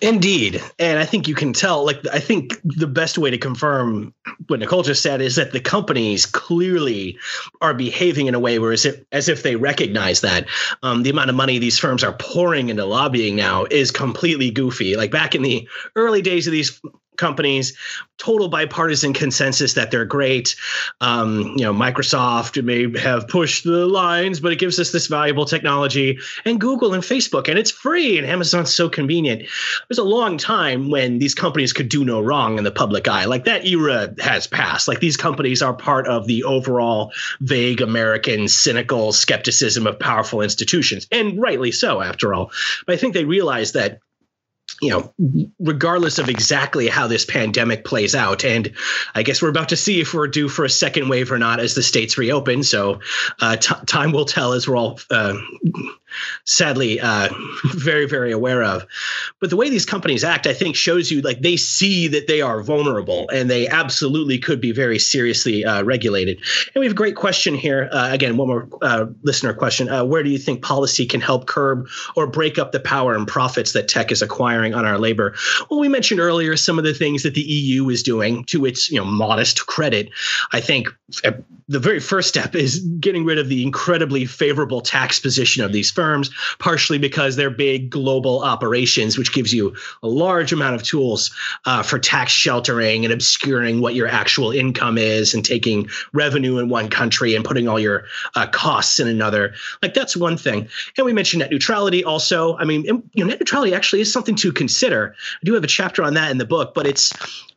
Indeed. And I think you can tell, like, I think the best way to confirm what Nicole just said is that the companies clearly are behaving in a way where as if, as if they recognize that um, the amount of money these firms are pouring into lobbying now is completely goofy. Like back in the early days of these companies, total bipartisan consensus that they're great. Um, you know, Microsoft may have pushed the lines, but it gives us this valuable technology, and Google and Facebook, and it's free, and Amazon's so convenient. There's a long time when these companies could do no wrong in the public eye. Like that era has passed. Like these companies are part of the overall vague American cynical skepticism of powerful institutions, and rightly so, after all. But I think they realize that you know, regardless of exactly how this pandemic plays out. And I guess we're about to see if we're due for a second wave or not as the states reopen. So uh, t- time will tell as we're all uh, sadly uh, very, very aware of. But the way these companies act, I think, shows you like they see that they are vulnerable and they absolutely could be very seriously uh, regulated. And we have a great question here. Uh, again, one more uh, listener question. where do you think policy can help curb or break up the power and profits that tech is acquiring? On our labor. Well, we mentioned earlier some of the things that the EU is doing to its you know modest credit. I think uh, the very first step is getting rid of the incredibly favorable tax position of these firms, partially because they're big global operations, which gives you a large amount of tools uh, for tax sheltering and obscuring what your actual income is and taking revenue in one country and putting all your uh, costs in another. Like that's one thing. And we mentioned net neutrality also. I mean, you know, net neutrality actually is something to consider. I do have a chapter on that in the book, but it's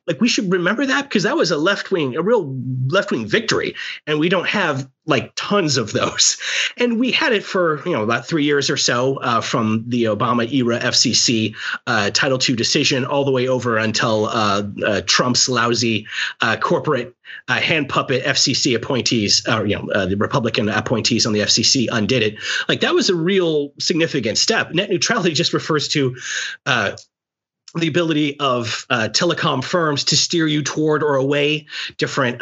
like we should remember that because that was a left wing, a real left wing victory, and we don't have like tons of those. And we had it for you know about three years or so uh, from the Obama era FCC uh, Title II decision all the way over until uh, uh Trump's lousy uh, corporate uh, hand puppet FCC appointees, or you know the Republican appointees on the FCC undid it. Like that was a real significant step. Net neutrality just refers to uh, the ability of uh, telecom firms to steer you toward or away different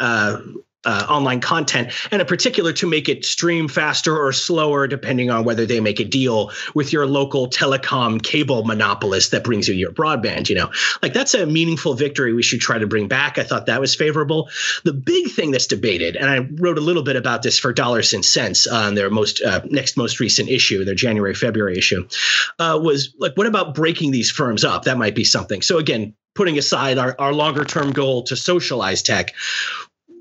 uh, online content, and in particular to make it stream faster or slower, depending on whether they make a deal with your local telecom cable monopolist that brings you your broadband. You know, like that's a meaningful victory we should try to bring back. I thought that was favorable. The big thing that's debated, and I wrote a little bit about this for Dollars and Sense on their most uh, next most recent issue, their January February issue, uh, was like, what about breaking these firms up? That might be something. So again, putting aside our, our longer term goal to socialize tech,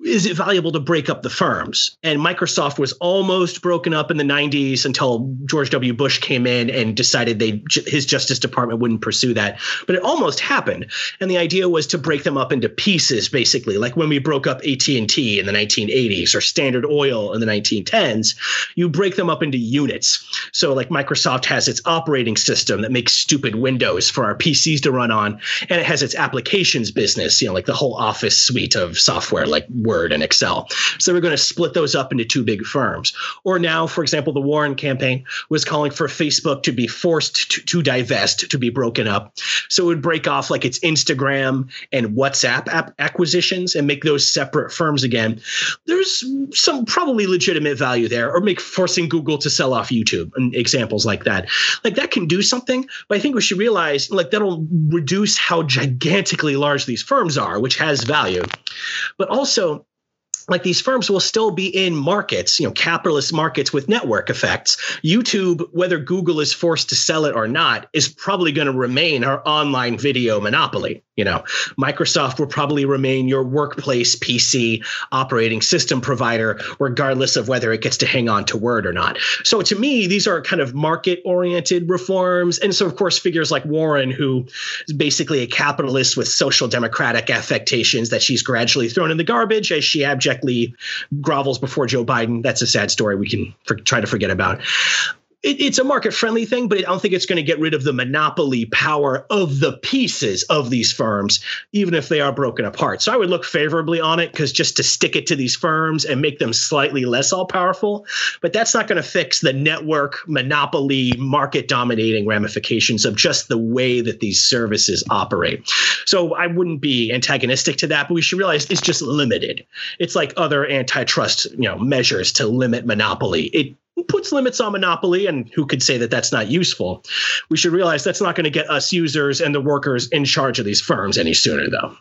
is it valuable to break up the firms? And Microsoft was almost broken up in the 90s until George W. Bush came in and decided they his Justice Department wouldn't pursue that. But it almost happened. And the idea was to break them up into pieces, basically, like when we broke up AT&T in the 1980s or Standard Oil in the 1910s. You break them up into units. So like Microsoft has its operating system that makes stupid Windows for our PCs to run on, and it has its applications business, you know, like the whole Office suite of software, like Word and Excel. So we're going to split those up into two big firms. Or now, for example, the Warren campaign was calling for Facebook to be forced to, to divest, to be broken up. So it would break off like its Instagram and WhatsApp app acquisitions and make those separate firms again. There's some probably legitimate value there, or make forcing Google to sell off YouTube and examples like that. Like that can do something, but I think we should realize like that'll reduce how gigantically large these firms are, which has value. But also like these firms will still be in markets, you know, capitalist markets with network effects. YouTube, whether Google is forced to sell it or not, is probably going to remain our online video monopoly. You know, Microsoft will probably remain your workplace PC operating system provider, regardless of whether it gets to hang on to Word or not. So to me, these are kind of market oriented reforms. And so, of course, figures like Warren, who is basically a capitalist with social democratic affectations that she's gradually thrown in the garbage as she abjectly grovels before Joe Biden. That's a sad story we can for, try to forget about it, it's a market friendly thing, but I don't think it's going to get rid of the monopoly power of the pieces of these firms, even if they are broken apart. So I would look favorably on it because just to stick it to these firms and make them slightly less all powerful, but that's not going to fix the network monopoly market dominating ramifications of just the way that these services operate. So I wouldn't be antagonistic to that, but we should realize it's just limited. It's like other antitrust, you know, measures to limit monopoly. It puts limits on monopoly, and who could say that that's not useful? We should realize that's not going to get us users and the workers in charge of these firms any sooner, though.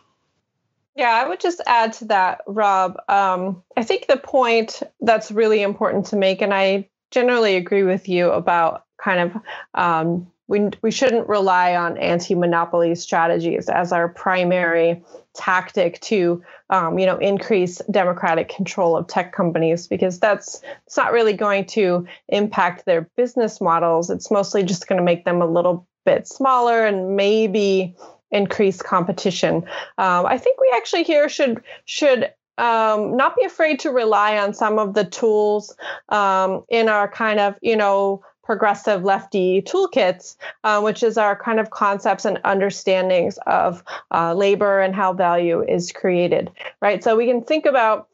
Yeah, I would just add to that, Rob. Um, I think the point that's really important to make, and I generally agree with you about kind of um, we, we shouldn't rely on anti-monopoly strategies as our primary tactic to um, you know increase democratic control of tech companies because that's it's not really going to impact their business models. It's mostly just going to make them a little bit smaller and maybe increase competition. Um, i think we actually here should should um, not be afraid to rely on some of the tools um, in our kind of you know progressive lefty toolkits, uh, which is our kind of concepts and understandings of uh, labor and how value is created, right? So we can think about,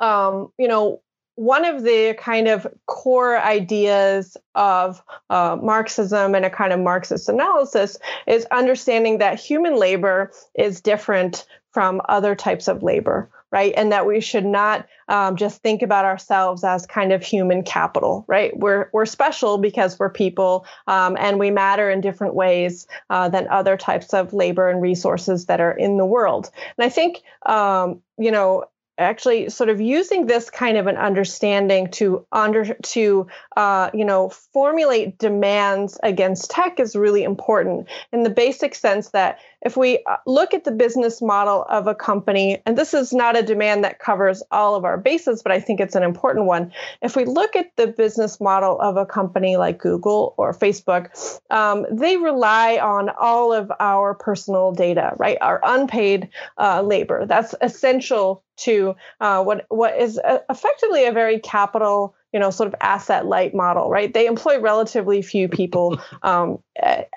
um, you know, one of the kind of core ideas of uh, Marxism and a kind of Marxist analysis is understanding that human labor is different from other types of labor, right? And that we should not um, just think about ourselves as kind of human capital, right? We're we're special because we're people, um, and we matter in different ways uh, than other types of labor and resources that are in the world. And I think um, you know actually sort of using this kind of an understanding to under to uh, you know formulate demands against tech is really important in the basic sense that if we uh, look at the business model of a company, and this is not a demand that covers all of our bases, but I think it's an important one. If we look at the business model of a company like Google or Facebook, um, they rely on all of our personal data, right? Our unpaid uh, labor. That's essential to uh, what what is uh, effectively a very capital you know sort of asset light model right? They employ relatively few people um,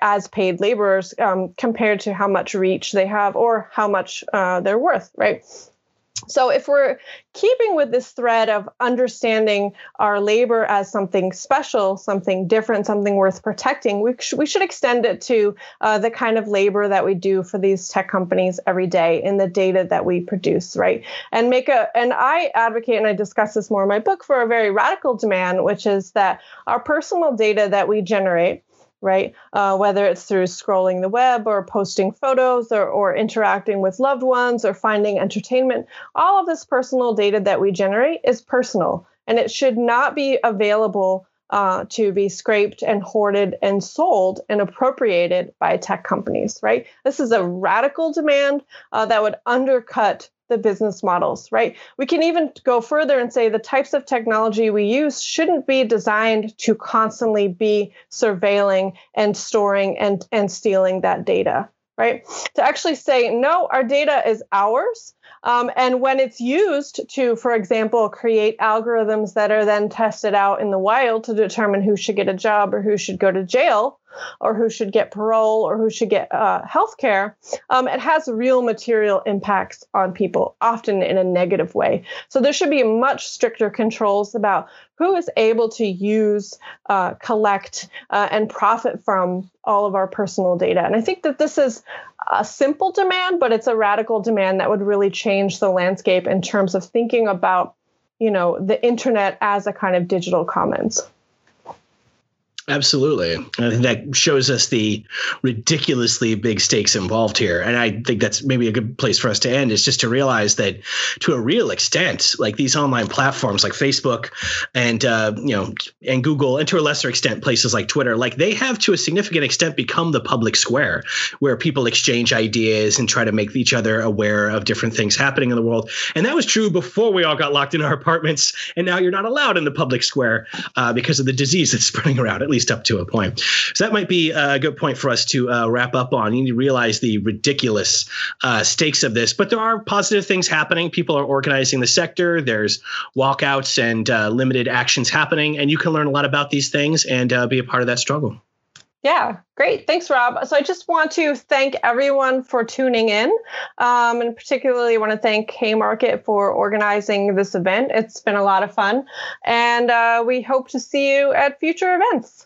as paid laborers um, compared to how much reach they have or how much uh, they're worth right so, if we're keeping with this thread of understanding our labor as something special, something different, something worth protecting, we, sh- we should extend it to uh, the kind of labor that we do for these tech companies every day in the data that we produce, right? And make a, and I advocate, and I discuss this more in my book, for a very radical demand, which is that our personal data that we generate right? Uh, whether it's through scrolling the web or posting photos or, or interacting with loved ones or finding entertainment, all of this personal data that we generate is personal and it should not be available uh, to be scraped and hoarded and sold and appropriated by tech companies, right? This is a radical demand uh, that would undercut the business models, right? We can even go further and say the types of technology we use shouldn't be designed to constantly be surveilling and storing and, and stealing that data, right? To actually say, no, our data is ours. Um, and when it's used to, for example, create algorithms that are then tested out in the wild to determine who should get a job or who should go to jail, or who should get parole or who should get uh, health care, um, it has real material impacts on people, often in a negative way. So there should be much stricter controls about who is able to use, uh, collect, uh, and profit from all of our personal data. And I think that this is a simple demand, but it's a radical demand that would really change the landscape in terms of thinking about, you know, the internet as a kind of digital commons. Absolutely. I think that shows us the ridiculously big stakes involved here. And I think that's maybe a good place for us to end is just to realize that to a real extent, like these online platforms like Facebook and, uh, you know, and Google, and to a lesser extent, places like Twitter, like they have to a significant extent become the public square where people exchange ideas and try to make each other aware of different things happening in the world. And that was true before we all got locked in our apartments. And now you're not allowed in the public square uh, because of the disease that's spreading around, at least least up to a point. So that might be a good point for us to uh, wrap up on. You need to realize the ridiculous uh, stakes of this, but there are positive things happening. People are organizing the sector. There's walkouts and uh, limited actions happening, and you can learn a lot about these things and uh, be a part of that struggle. Yeah, great. Thanks, Rob. So I just want to thank everyone for tuning in, um, and particularly want to thank Haymarket for organizing this event. It's been a lot of fun, and uh, we hope to see you at future events.